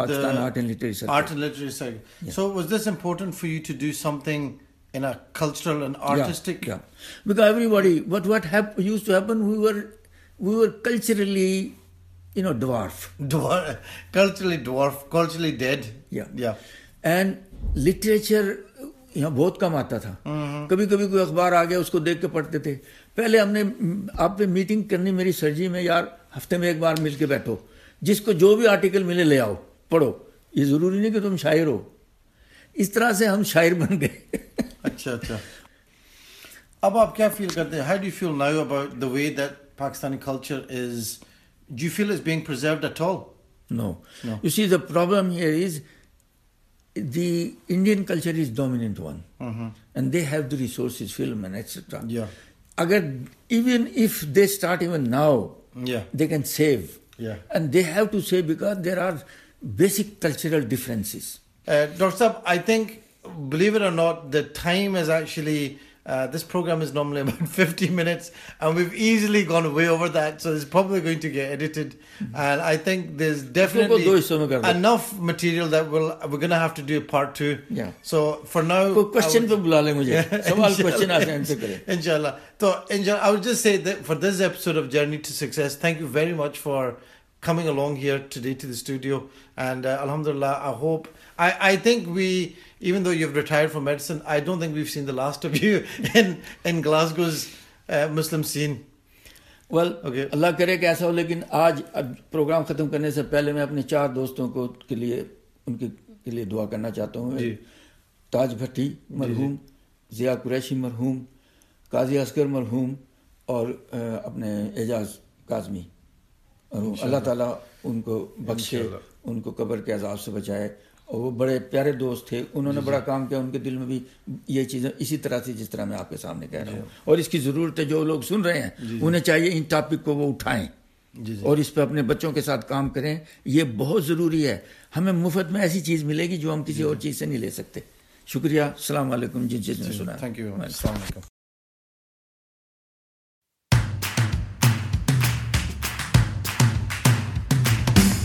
[SPEAKER 3] Pakistan
[SPEAKER 2] the
[SPEAKER 3] Art and Literary Circle.
[SPEAKER 2] Art and Literary Circle. Yeah. So was this important for you to do something in a cultural and artistic?
[SPEAKER 3] Yeah, yeah. because everybody, what what hap- used to happen, we were we were culturally, you know, dwarf.
[SPEAKER 2] Dwarf, culturally dwarf, culturally dead.
[SPEAKER 3] Yeah,
[SPEAKER 2] yeah.
[SPEAKER 3] And literature. یہاں بہت کم آتا تھا کبھی کبھی کوئی اخبار آ گیا اس کو دیکھ کے پڑھتے تھے پہلے ہم نے آپ پہ میٹنگ کرنی میری سرجری میں یار ہفتے میں ایک بار مل کے بیٹھو جس کو جو بھی آرٹیکل ملے لے آؤ پڑھو۔ یہ ضروری نہیں کہ تم شاعر ہو۔ اس طرح سے ہم
[SPEAKER 2] شاعر بن گئے۔ اچھا اچھا۔ اب آپ کیا فیل کرتے ہیں؟ How do feel now about the way that Pakistani culture is do feel is being preserved at
[SPEAKER 3] all
[SPEAKER 2] no
[SPEAKER 3] you see the problem here is the Indian culture is dominant one and they have the resources film and
[SPEAKER 2] etcetera
[SPEAKER 3] اگر even if they start even now they can save and they have to save because there are basic cultural differences.
[SPEAKER 2] Uh, Dr. I think, believe it or not, the time is actually. Uh, this program is normally about 50 minutes, and we've easily gone way over that, so it's probably going to get edited. And I think there's definitely enough material that we'll, we're going to have to do a part two.
[SPEAKER 3] Yeah.
[SPEAKER 2] So for now.
[SPEAKER 3] Question
[SPEAKER 2] would,
[SPEAKER 3] bula le
[SPEAKER 2] mujhe.
[SPEAKER 3] Yeah, question aaj answer.
[SPEAKER 2] Inshallah. So inshallah, I would just say that for this episode of Journey to Success, thank you very much for coming along here today to the studio. And uh, Alhamdulillah, I hope, I, I think we, even though you've retired from medicine, I don't think we've seen the last of you in, and الحمد للہ فارمسنک سین
[SPEAKER 3] well
[SPEAKER 2] اللہ
[SPEAKER 3] کرے کہ ایسا ہو لیکن آج اب programme ختم کرنے سے پہلے میں اپنے چار دوستوں کو کے لیے ان کے لیے دعا کرنا چاہتا ہوں۔ جی۔
[SPEAKER 2] تاج
[SPEAKER 3] بھٹی جی، جی۔ مرحوم ضیاء قریشی مرحوم قاضی اصغر مرحوم اور اپنے اعجاز کاظمی۔ اللہ تعالیٰ ان کو بخشے ان کو قبر کے عذاب سے بچائے۔ اور وہ بڑے پیارے دوست تھے انہوں نے بڑا کام کیا ان کے دل میں بھی یہ چیزیں اسی طرح سے جس طرح میں آپ کے سامنے کہہ رہا ہوں۔ اور اس کی ضرورت ہے جو لوگ سن رہے ہیں انہیں چاہیے ان ٹاپک کو وہ اٹھائیں۔ اور اس پہ اپنے بچوں کے ساتھ کام کریں۔ یہ بہت ضروری ہے۔ ہمیں مفت میں ایسی چیز ملے گی جو ہم کسی اور چیز سے نہیں لے سکتے۔
[SPEAKER 2] شکریہ۔ السلام علیکم۔ جس جس نے سنا تھینک یو السلام علیکم۔